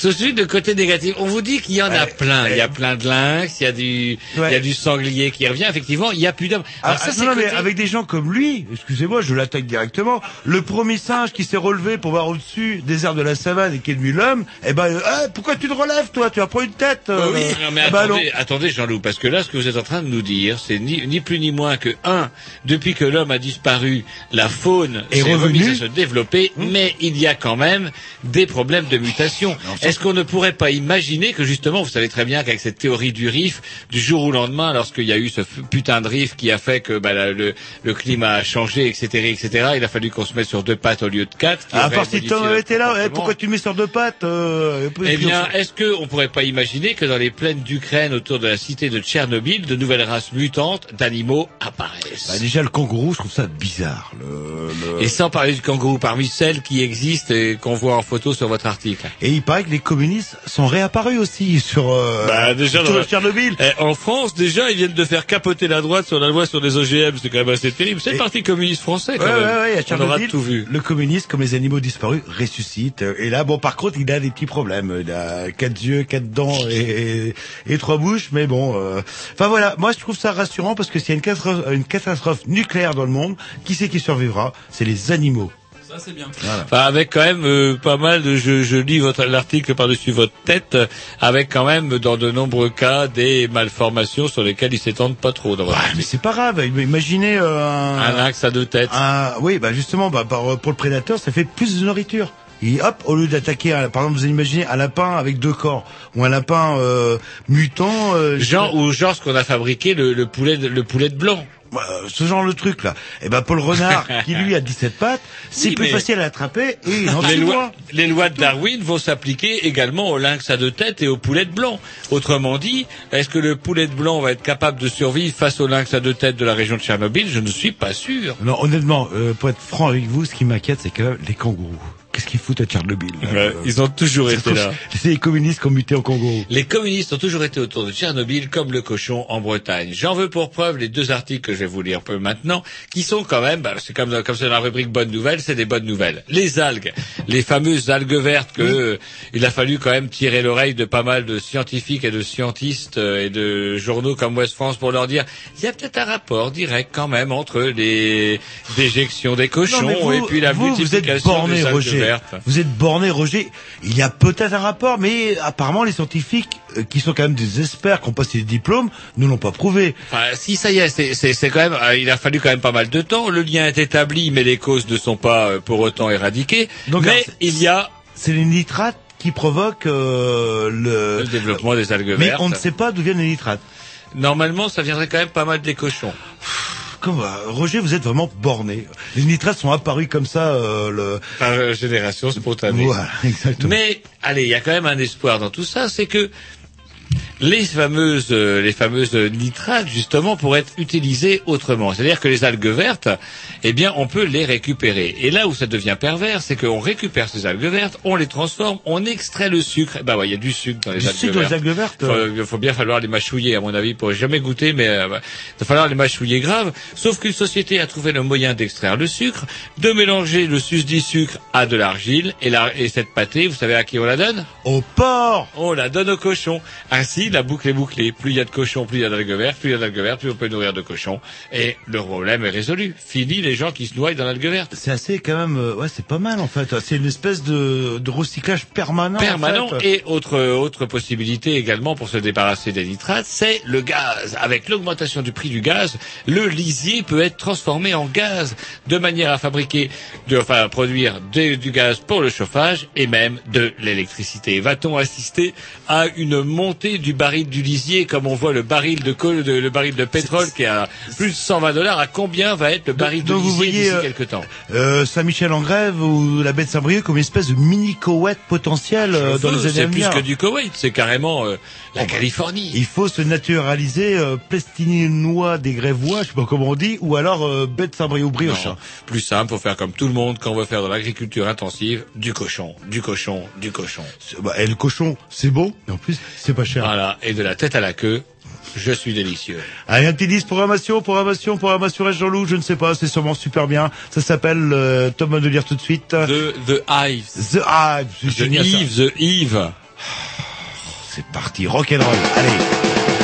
Tout de suite, le côté négatif. On vous dit qu'il y en a plein. Il y a plein de lynx, il y a du, il y a du sanglier qui revient. Effectivement, il y a plus d'hommes. Ah, Alors ça, ah, non, non, mais avec des gens comme lui, excusez-moi, je l'attaque directement. Le premier singe qui s'est relevé pour voir au-dessus des airs de la savane et qui est devenu l'homme, eh ben, euh, Ah, pourquoi tu te relèves, toi? Tu as pas une tête euh, Non, mais Ah bah, attendez, non. attendez, Jean-Loup, parce que là, ce que vous êtes en train de nous dire, c'est ni, ni plus ni moins que, un, depuis que l'homme a disparu, la faune Est revenue. à se développer, mais il y a quand même des problèmes de mutation. Est-ce qu'on ne pourrait pas imaginer que, justement, vous savez très bien qu'avec cette théorie du riff, du jour au lendemain, lorsqu'il y a eu ce putain de riff qui a fait que bah, la- le, le climat a changé, etc., etc., il a fallu qu'on se mette sur deux pattes au lieu de quatre. modifié Tom notre avait été là, eh, pourquoi tu mets sur deux pattes euh, Eh bien, est-ce qu'on pourrait pas imaginer que dans les plaines d'Ukraine, autour de la cité de Tchernobyl, de nouvelles races mutantes d'animaux apparaissent? Bah, déjà, le kangourou, je trouve ça bizarre. Le, le- Et sans parler du kangourou, parmi celles qui existent et qu'on voit en photo sur votre article. Et il paraît que les communistes sont réapparus aussi sur, euh, Bah, déjà, sur Tchernobyl. Eh, en France, déjà, ils viennent de faire capoter la droite sur la loi sur les OGM. C'est quand même assez terrible. C'est le Parti communiste français, quand Ouais, même. ouais, ouais, à On aura Tchernobyl, tout vu. le communiste, comme les animaux disparus, ressuscite. Et là, bon, par contre, il a des petits problèmes. Il a quatre yeux, quatre dents et, et, et trois bouches, mais bon. euh, Enfin voilà, moi je trouve ça rassurant parce que s'il y a une catastrophe, une catastrophe nucléaire dans le monde, qui c'est qui survivra? C'est les animaux. Ça, c'est bien. Voilà. Enfin, avec quand même euh, pas mal de, je, je lis votre l'article par-dessus votre tête, euh, avec quand même dans de nombreux cas des malformations sur lesquelles ils s'étendent pas trop dans votre Ouais, mais c'est pas grave. Imaginez euh, un, Un axe à deux têtes. un- oui, bah justement, bah, par- pour le prédateur, ça fait plus de nourriture. Et hop, au lieu d'attaquer, un- par exemple, vous imaginez un lapin avec deux corps ou un lapin euh, mutant. euh, Genre ou genre ce qu'on a fabriqué le, le poulet de, le poulet de blanc. Euh, ce genre de truc là. Et ben Paul Renard, *laughs* qui lui a 17 pattes, c'est Oui, plus facile à attraper et il en les lois, moins. les lois de Darwin vont s'appliquer également au lynx à deux têtes et au poulet de blanc. Autrement dit, est-ce que le poulet de blanc va être capable de survivre face au lynx à deux têtes de la région de Tchernobyl? Je ne suis pas sûr. Non, honnêtement, euh, pour être franc avec vous, ce qui m'inquiète, c'est que les kangourous. Qu'est-ce qu'ils foutent à Tchernobyl là Ouais, ils ont toujours été là. C'est les communistes qui ont muté en kangourous. Les communistes ont toujours été autour de Tchernobyl comme le cochon en Bretagne. J'en veux pour preuve les deux articles que je vais vous lire peu maintenant, qui sont quand même, bah, c'est comme, comme c'est dans la rubrique bonnes nouvelles, c'est des bonnes nouvelles. Les algues, les fameuses algues vertes que euh, il a fallu quand même tirer l'oreille de pas mal de scientifiques et de scientistes euh, et de journaux comme West France pour leur dire, il y a peut-être un rapport direct quand même entre les déjections des cochons Non, mais vous, et puis la vous, vous êtes multiplication borné, des algues Roger. vertes. Vous êtes borné, Roger. Il y a peut-être un rapport, mais apparemment les scientifiques, euh, qui sont quand même des experts, qui ont passé des diplômes, ne l'ont pas prouvé. Enfin, si ça y est, c'est, c'est, c'est quand même, euh, il a fallu quand même pas mal de temps. Le lien est établi, mais les causes ne sont pas euh, pour autant éradiquées. Donc, mais alors, il y a C'est les nitrates qui provoquent euh, le... le développement des algues Mais vertes. on ne sait pas d'où viennent les nitrates. Normalement, ça viendrait quand même pas mal des cochons. Comme, euh, Roger, vous êtes vraiment borné. Les nitrates sont apparus comme ça. Euh, le... Par euh, génération spontanée. Voilà, *laughs* exactement. Mais allez, il y a quand même un espoir dans tout ça, c'est que les fameuses, euh, les fameuses nitrates justement pourraient être utilisées autrement. C'est-à-dire que les algues vertes, eh bien, on peut les récupérer. Et là où ça devient pervers, c'est qu'on récupère ces algues vertes, on les transforme, on extrait le sucre. Bah ouais, il y a du sucre dans les Du algues sucre dans vertes. les algues vertes Il faut bien falloir les mâchouiller, à mon avis, pour jamais goûter, mais euh, il va falloir les mâchouiller grave. Sauf qu'une société a trouvé le moyen d'extraire le sucre, de mélanger le susdit sucre à de l'argile, et, la, et cette pâtée, vous savez à qui on la donne? Au porc On la donne aux cochons. Ainsi, la boucle est bouclée. Plus il y a de cochons, plus il y a d'algues vertes, plus il y a d'algues vertes, plus on peut nourrir de cochons. Et le problème est résolu. Fini les gens qui se noient dans l'algue verte. C'est assez quand même, euh, ouais, c'est pas mal en fait. C'est une espèce de, de recyclage permanent. en permanent fait. et autre autre possibilité également pour se débarrasser des nitrates, c'est le gaz. Avec l'augmentation du prix du gaz, le lisier peut être transformé en gaz de manière à fabriquer, de, enfin à produire de- du gaz pour le chauffage et même de l'électricité. Va-t-on assister à une montée du baril du lisier comme on voit le baril de, col- de- le baril de pétrole qui est à plus de 120 dollars À combien va être le baril de lisier d'ici euh, quelques temps Euh, Saint-Michel en grève ou la baie de Saint-Brieuc comme une espèce de mini Koweït potentiel euh, dans les années à C'est plus venir. que du Koweït, c'est carrément euh, la Californie. Il faut se naturaliser euh, plestininois des Grévois, je sais pas comment on dit, ou alors euh, baie de Saint-Brieuc brioche. Non, plus simple, faut faire comme tout le monde quand on veut faire de l'agriculture intensive, du cochon, du cochon, du cochon. Bah, et le cochon, c'est beau, en plus, c'est pas cher. Voilà, et de la tête à la queue, je suis délicieux. Allez, un petit 10, programmation, programmation, programmation, Jean-Loup, je ne sais pas, c'est sûrement super bien. Ça s'appelle, euh, Tom va nous lire tout de suite. The, the Hives. The Hive, c'est The. Yves, The Yves. C'est parti, rock'n'roll, allez.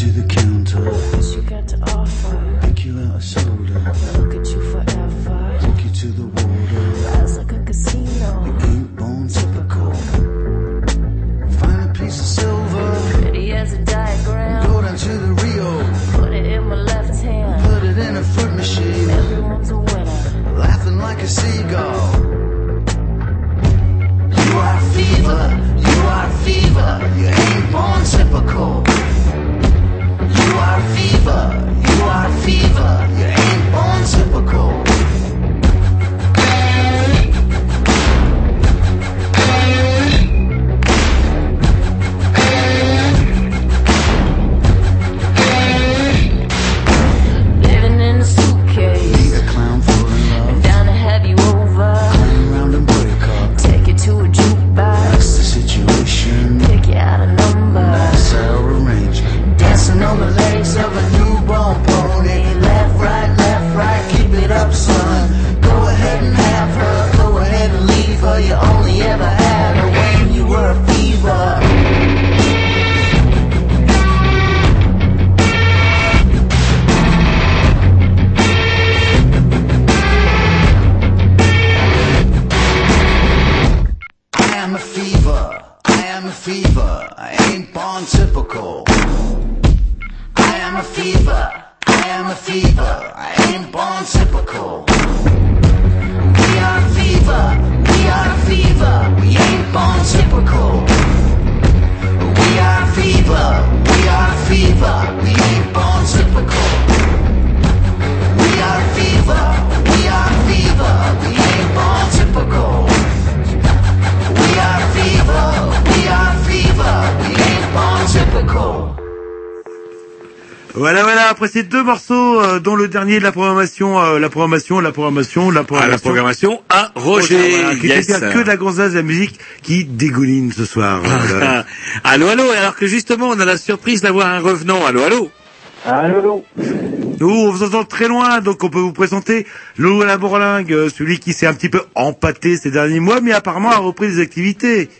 To the counter. What you got to offer? Pick you out a soda. Look at you forever. Take you to the water. Rise like a casino. You Ain't born typical. Find a piece of silver. Pretty as a diagram. Go down to the Rio. Put it in my left hand. Put it in a fruit machine. Everyone's a winner. Laughing like a seagull. You are fever. You are fever. You ain't born typical. You are fever. You are fever. You ain't born typical. Dernier de la programmation, euh, la programmation, la programmation, la Ah, programmation. la programmation à Roger. Voilà, qui yes. était que de la gonzesse de la musique qui dégouline ce soir. Voilà. allô, allô. Alors que justement, on a la surprise d'avoir un revenant. Allô, allô. Allô Nous, on vous entend très loin, donc on peut vous présenter Lolo la Bourlingue, euh, celui qui s'est un petit peu empâté ces derniers mois, mais apparemment a repris des activités.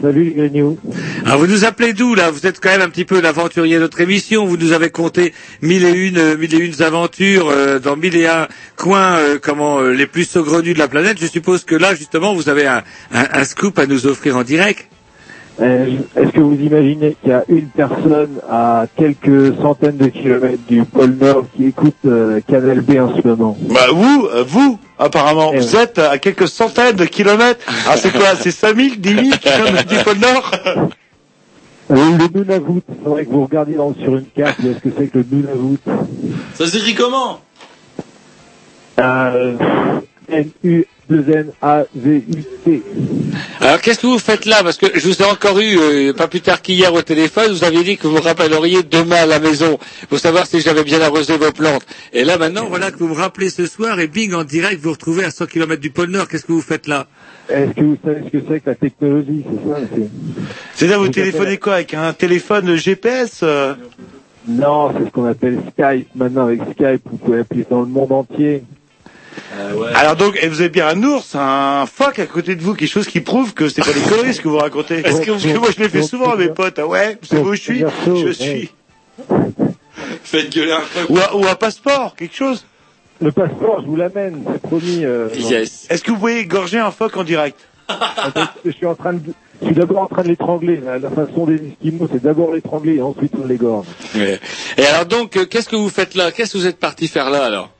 Salut les. Alors vous nous appelez d'où là? Vous êtes quand même un petit peu l'aventurier de notre émission. Vous nous avez conté mille et une, euh, mille et une aventures euh, dans mille et un coins, euh, comment euh, les plus saugrenus de la planète. Je suppose que là justement vous avez un scoop à nous offrir en direct. Euh, Est-ce que vous imaginez qu'il y a une personne à quelques centaines de kilomètres du pôle Nord qui écoute euh, Canal B en ce moment? Bah vous, euh, vous, apparemment, vous êtes à quelques centaines de kilomètres. Ah c'est quoi C'est 5000, 10 000 kilomètres du pôle Nord? Le Nunavut, il faudrait que vous regardiez dans- sur une carte est-ce que c'est que le Nunavut? Ça s'écrit comment? Euh, N-U-2-N-A-V-U-T. Alors qu'est-ce que vous faites là Parce que je vous ai encore eu euh, pas plus tard qu'hier au téléphone. Vous aviez dit que vous me rappelleriez demain à la maison pour savoir si j'avais bien arrosé vos plantes. Et là maintenant voilà que vous me rappelez ce soir et bing en direct vous vous retrouvez à 100 km du pôle Nord. Qu'est-ce que vous faites là Est-ce que vous savez ce que c'est que la technologie C'est ça c'est- C'est-à-dire vous téléphonez quoi Avec un téléphone GPS euh Non, c'est ce qu'on appelle Skype. Maintenant, avec Skype, vous pouvez appeler dans le monde entier. Alors donc, et vous avez bien un ours, un phoque à côté de vous, quelque chose qui prouve que c'est pas des conneries ce que vous racontez. Est-ce que, parce que moi je l'ai fait souvent à mes potes, ah ouais, vous savez où je suis Je suis. Faites gueuler un peu. Ou, un- ou un passeport, quelque chose. Le passeport, je vous l'amène, c'est promis. euh, Est-ce que vous pouvez égorger un phoque en direct? Attends, Je suis en train de, je suis d'abord en train de l'étrangler. La, la façon des Esquimaux, c'est d'abord l'étrangler et ensuite on l'égorge. Ouais. Et alors donc euh, qu'est-ce que vous faites là? Qu'est-ce que vous êtes parti faire là alors?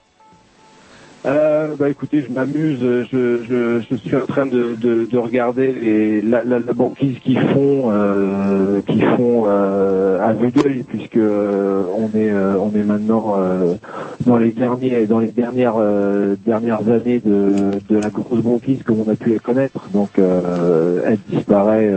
Euh, bah écoutez, je m'amuse. Je, je, je suis en train de, de, de regarder les, la, la, la banquise qui font, euh, qui font euh, à vue d'œil, puisque euh, on est, euh, on est maintenant euh, dans les derniers, dans les dernières, dernières années de, de la grosse banquise comme on a pu la connaître. Donc, elle disparaît.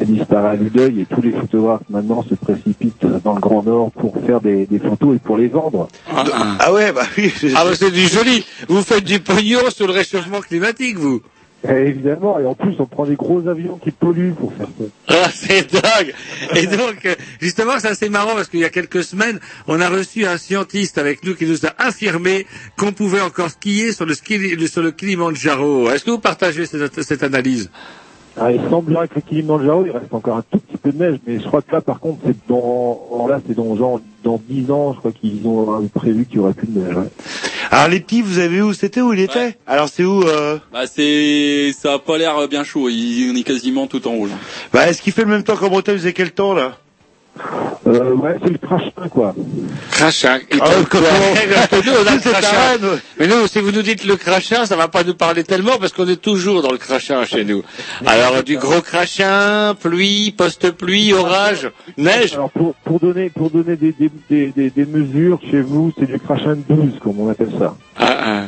Elle disparaît à vue d'œil et tous les photographes maintenant se précipitent dans le Grand Nord pour faire des, des photos et pour les vendre. Ah ouais, bah oui. Ah bah c'est du joli. Vous faites du pognon sur le réchauffement climatique vous. Eh, évidemment, et en plus on prend des gros avions qui polluent pour faire ça. Ah, c'est dingue Et donc, euh, justement, c'est assez marrant parce qu'il y a quelques semaines, on a reçu un scientiste avec nous qui nous a affirmé qu'on pouvait encore skier sur le, ski, le- sur le Kilimanjaro. Est-ce que vous partagez cette, cette analyse? Ah, il semblerait que le Kilimanjaro, il reste encore un tout petit peu de neige, mais je crois que là, par contre, c'est dans, là, c'est dans genre, dans 10 ans, je crois qu'ils ont euh, prévu qu'il y aurait plus de neige. ouais. Alors les petits, vous avez vu où c'était où il était Alors c'est où euh... Bah c'est, ça a pas l'air bien chaud. Il, on est quasiment tout en rouge. Bah est-ce qu'il fait le même temps qu'en Bretagne Vous avez quel temps là? Euh, ouais, c'est le crachin, quoi. Crachin. Ah. *laughs* Mais nous, si vous nous dites le crachin, ça va pas nous parler tellement parce qu'on est toujours dans le crachin chez nous. Alors, du gros crachin, pluie, post-pluie, orage, neige. Alors, pour, pour donner, pour donner des, des, des, des, des mesures, chez vous, c'est du crachin de 12, comme on appelle ça. Ah, ah.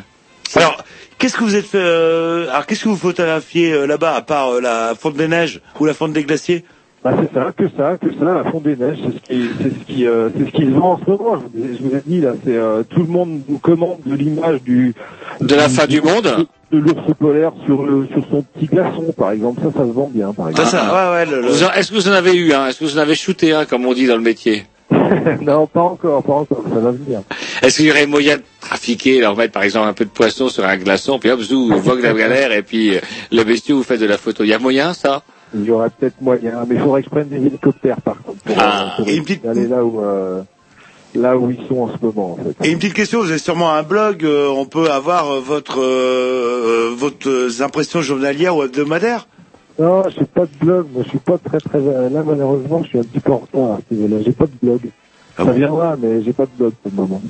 Alors qu'est-ce que vous êtes fait euh... Alors qu'est-ce que vous photographiez euh, là-bas à part euh, la fonte des neiges ou la fonte des glaciers? Bah, c'est ça, que ça, que ça, la fond des neiges, c'est ce qui, c'est ce qui, euh, c'est ce qui se vend en ce moment. Je vous ai, je vous ai dit là, c'est euh, tout le monde nous commande de l'image du De la fin du monde de l'ours polaire sur le sur son petit glaçon, par exemple. Ça, ça se vend bien, par exemple. ça, ouais, ouais, le- le- Est-ce que vous en avez eu un Est-ce que vous en avez shooté un, comme on dit dans le métier? *laughs* Non, pas encore, pas encore. Ça va venir. Est-ce qu'il y aurait moyen de trafiquer, leur mettre par exemple un peu de poisson sur un glaçon, puis hop, zou, vogue la galère, et puis euh, le bestiau, vous faites de la photo. Il y a moyen, ça? Il y aurait peut-être moyen, mais il faudrait que je prenne des hélicoptères, par contre, pour, Ah. pour Et une petite- aller là où euh, là où ils sont en ce moment, en fait. Et une petite question, vous avez sûrement un blog, euh, on peut avoir euh, votre euh, euh, votre euh, impressions journalières ou hebdomadaires Non, j'ai pas de blog. Moi, je suis pas très très là malheureusement, je suis un petit peu en retard. à ce niveau-là. J'ai pas de blog. Ah ça bon viendra, mais j'ai pas de blog pour le moment.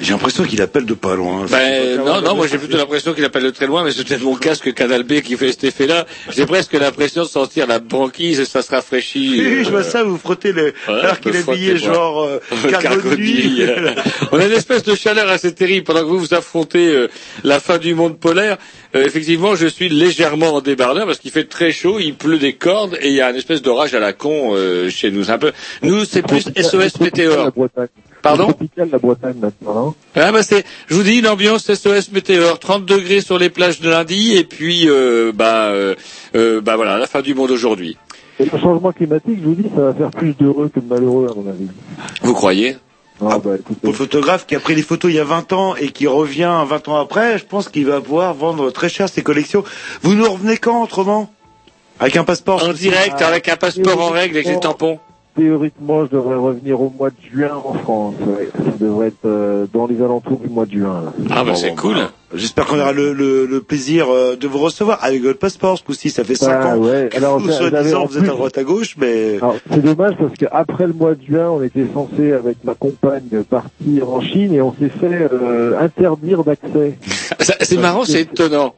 J'ai l'impression qu'il appelle de pas loin. Ben, non, non, moi j'ai plutôt l'impression qu'il appelle de très loin, mais c'est peut-être mon casque Canal B qui fait cet effet-là. J'ai presque l'impression de sentir la banquise et ça se rafraîchit. Oui, euh, je vois ça, vous frottez le, Ouais, alors qu'il est habillé genre euh, cargo cargo de de nuit. nuit. On a une espèce de chaleur assez terrible pendant que vous vous affrontez euh, la fin du monde polaire. Euh, effectivement, je suis légèrement en débardeur parce qu'il fait très chaud, il pleut des cordes et il y a une espèce d'orage à la con euh, chez nous. Un peu. Nous, c'est plus SOS La. Bretagne. Pardon la Bretagne maintenant. Ah bah c'est, je vous dis une ambiance SOS météore, 30 degrés sur les plages de lundi et puis euh, bah euh, euh, bah voilà la fin du monde aujourd'hui. Et le changement climatique, je vous dis, ça va faire plus d'heureux que de malheureux à mon avis. Vous croyez Ah, bah, écoutez, Pour le photographe qui a pris les photos il y a 20 ans et qui revient 20 ans après, je pense qu'il va pouvoir vendre très cher ses collections. Vous nous revenez quand autrement? Avec un passeport En direct avec un passeport en règle avec les tampons. Théoriquement, je devrais revenir au mois de juin en France. ouais. Ça devrait être euh, dans les alentours du mois de juin. Là. Ah bah c'est cool. J'espère qu'on aura le, le, le plaisir euh, de vous recevoir avec votre passeport. Ce coup-ci, ça fait 5 Bah, ans. ouais. Alors, vous, vous êtes à droite à gauche, mais... Alors, c'est dommage parce qu'après le mois de juin, on était censé, avec ma compagne, partir en Chine et on s'est fait euh, interdire d'accès. *laughs* C'est marrant, c'est étonnant.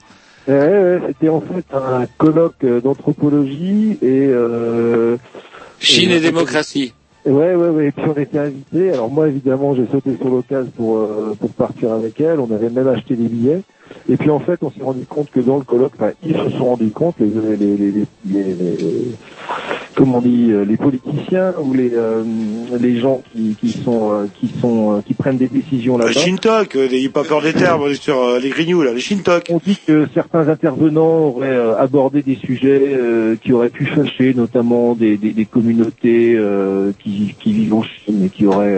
Ouais, ouais, c'était en fait un colloque euh, d'anthropologie et... Euh, Chine et démocratie. Ouais, ouais, ouais. Et puis on était invités. Alors moi, évidemment, j'ai sauté sur l'occasion pour euh, pour partir avec elle. On avait même acheté des billets. Et puis en fait, on s'est rendu compte que dans le colloque, enfin, ils se sont rendus compte, les les les, les, les, les- comment on dit, euh, les politiciens ou les euh, les gens qui qui sont qui sont euh, qui prennent des décisions là-bas. Shintok, euh, n'ayez pas peur des termes sur les grignoux, là, les Shintok. On dit que certains intervenants auraient abordé des sujets euh, qui auraient pu fâcher, notamment des, des, des communautés euh, qui, qui vivent en Chine et qui auraient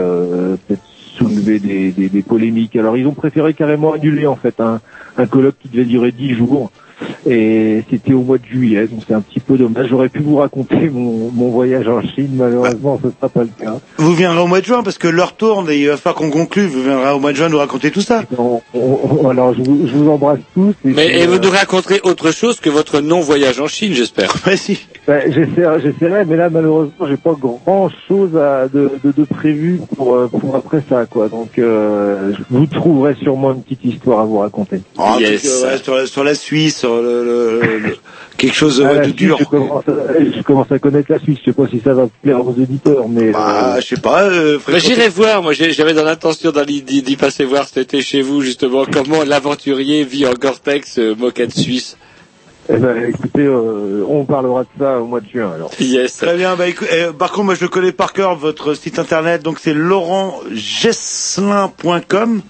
peut-être soulevé des, des, des polémiques. Alors ils ont préféré carrément annuler en fait un, un colloque qui devait durer dix jours. Et c'était au mois de juillet, donc c'est un petit peu dommage. J'aurais pu vous raconter mon, mon voyage en Chine, malheureusement ce sera pas le cas. Vous viendrez au mois de juin parce que l'heure tourne et il va falloir qu'on conclue. Vous viendrez au mois de juin nous raconter tout ça. On- on- on- alors je vous, je vous embrasse tous. Et Mais et vous euh, nous raconterez autre chose que votre non-voyage en Chine, j'espère. *laughs* Ouais, si. Ouais, j'essaierai, j'essaierai, mais là malheureusement j'ai pas grand chose à, de, de, de prévu pour, euh, pour après ça quoi. Donc euh, vous trouverez sûrement une petite histoire à vous raconter. Oh, un Yes. euh, sur la Suisse, sur le, le- le- quelque chose Ah, de Suisse, dur. Je commence, à, je commence à connaître la Suisse. Je sais pas si ça va plaire aux éditeurs, mais Bah, euh, je sais pas. Euh, j'irai voir, moi j'avais dans l'intention d'aller d'y passer voir cet été chez vous justement comment l'aventurier vit en Gore-Tex euh, moquette suisse. eh ben, écoutez, euh, on parlera de ça au mois de juin alors. Yes. Très bien. Bah, eh, par contre, moi, je le connais par cœur, votre site internet. Donc, c'est laurentgesselin.com.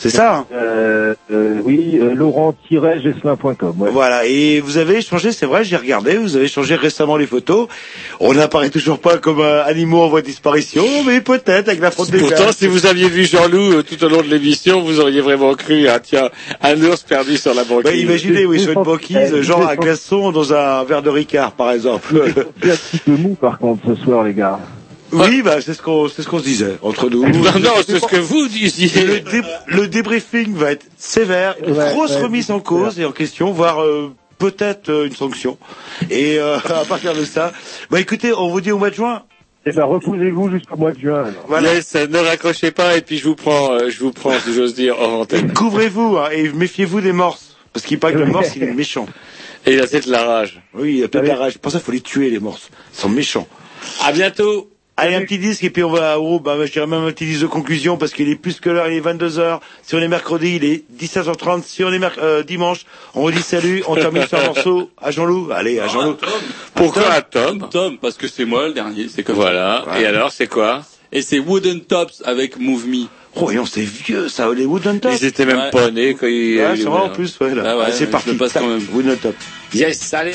C'est ça hein Euh, euh, oui, euh, laurent-gesselin.com. Ouais. Voilà, et vous avez changé, c'est vrai, j'ai regardé, vous avez changé récemment les photos. On n'apparaît toujours pas comme euh, animaux en voie de disparition, mais peut-être avec la faute des Pourtant, si vous aviez vu Jean-Loup euh, tout au long de l'émission, vous auriez vraiment cru, ah tiens, un ours perdu sur la banquise. Bah, imaginez, oui, sur une banquise, genre un glaçon dans un verre de Ricard, par exemple. *laughs* C'est un petit peu mou par contre ce soir, les gars. Oui, bah, c'est ce qu'on, c'est ce qu'on se disait, entre nous. Non, non, c'est ce que vous disiez. Le, dé- le débriefing va être sévère, une Ouais, grosse ouais, remise en cause et en question, voire euh, peut-être euh, une sanction. Et euh, *laughs* à partir de ça, bah écoutez, on vous dit au mois de juin. Eh ben, reposez-vous jusqu'au mois de juin. alors. Voilà. Yes, ne raccrochez pas et puis je vous prends, euh, je vous prends, si j'ose dire, hors antenne. *laughs* Couvrez-vous hein, et méfiez-vous des morses. Parce qu'il paraît que le morse, il est méchant. Et il a peut-être la rage. Oui, il a peut-être la rage. Pour ça, il faut les tuer, les morses. Ils sont méchants. À bientôt. Allez, un petit disque, et puis on va, oh, bah, je dirais même un petit disque de conclusion, parce qu'il est plus que l'heure, il est 22h. Si on est mercredi, il est 17h30. Si on est euh, dimanche, on vous dit salut, on termine sur un morceau à Jean-Loup. Allez, à Jean-Loup. Pourquoi à Tom Tom, parce que c'est moi le dernier, c'est comme Voilà. ça. Et alors, c'est quoi? Et c'est Wooden Tops avec Move Me. Oh, et on c'est vieux, ça, Hollywood on top. Ils étaient même Ouais. pas nés quand ils... Ouais, c'est vrai, en plus, ouais, là. Ah ouais, Allez, c'est je parti. le passe quand même. Wood on top. Yes, allez.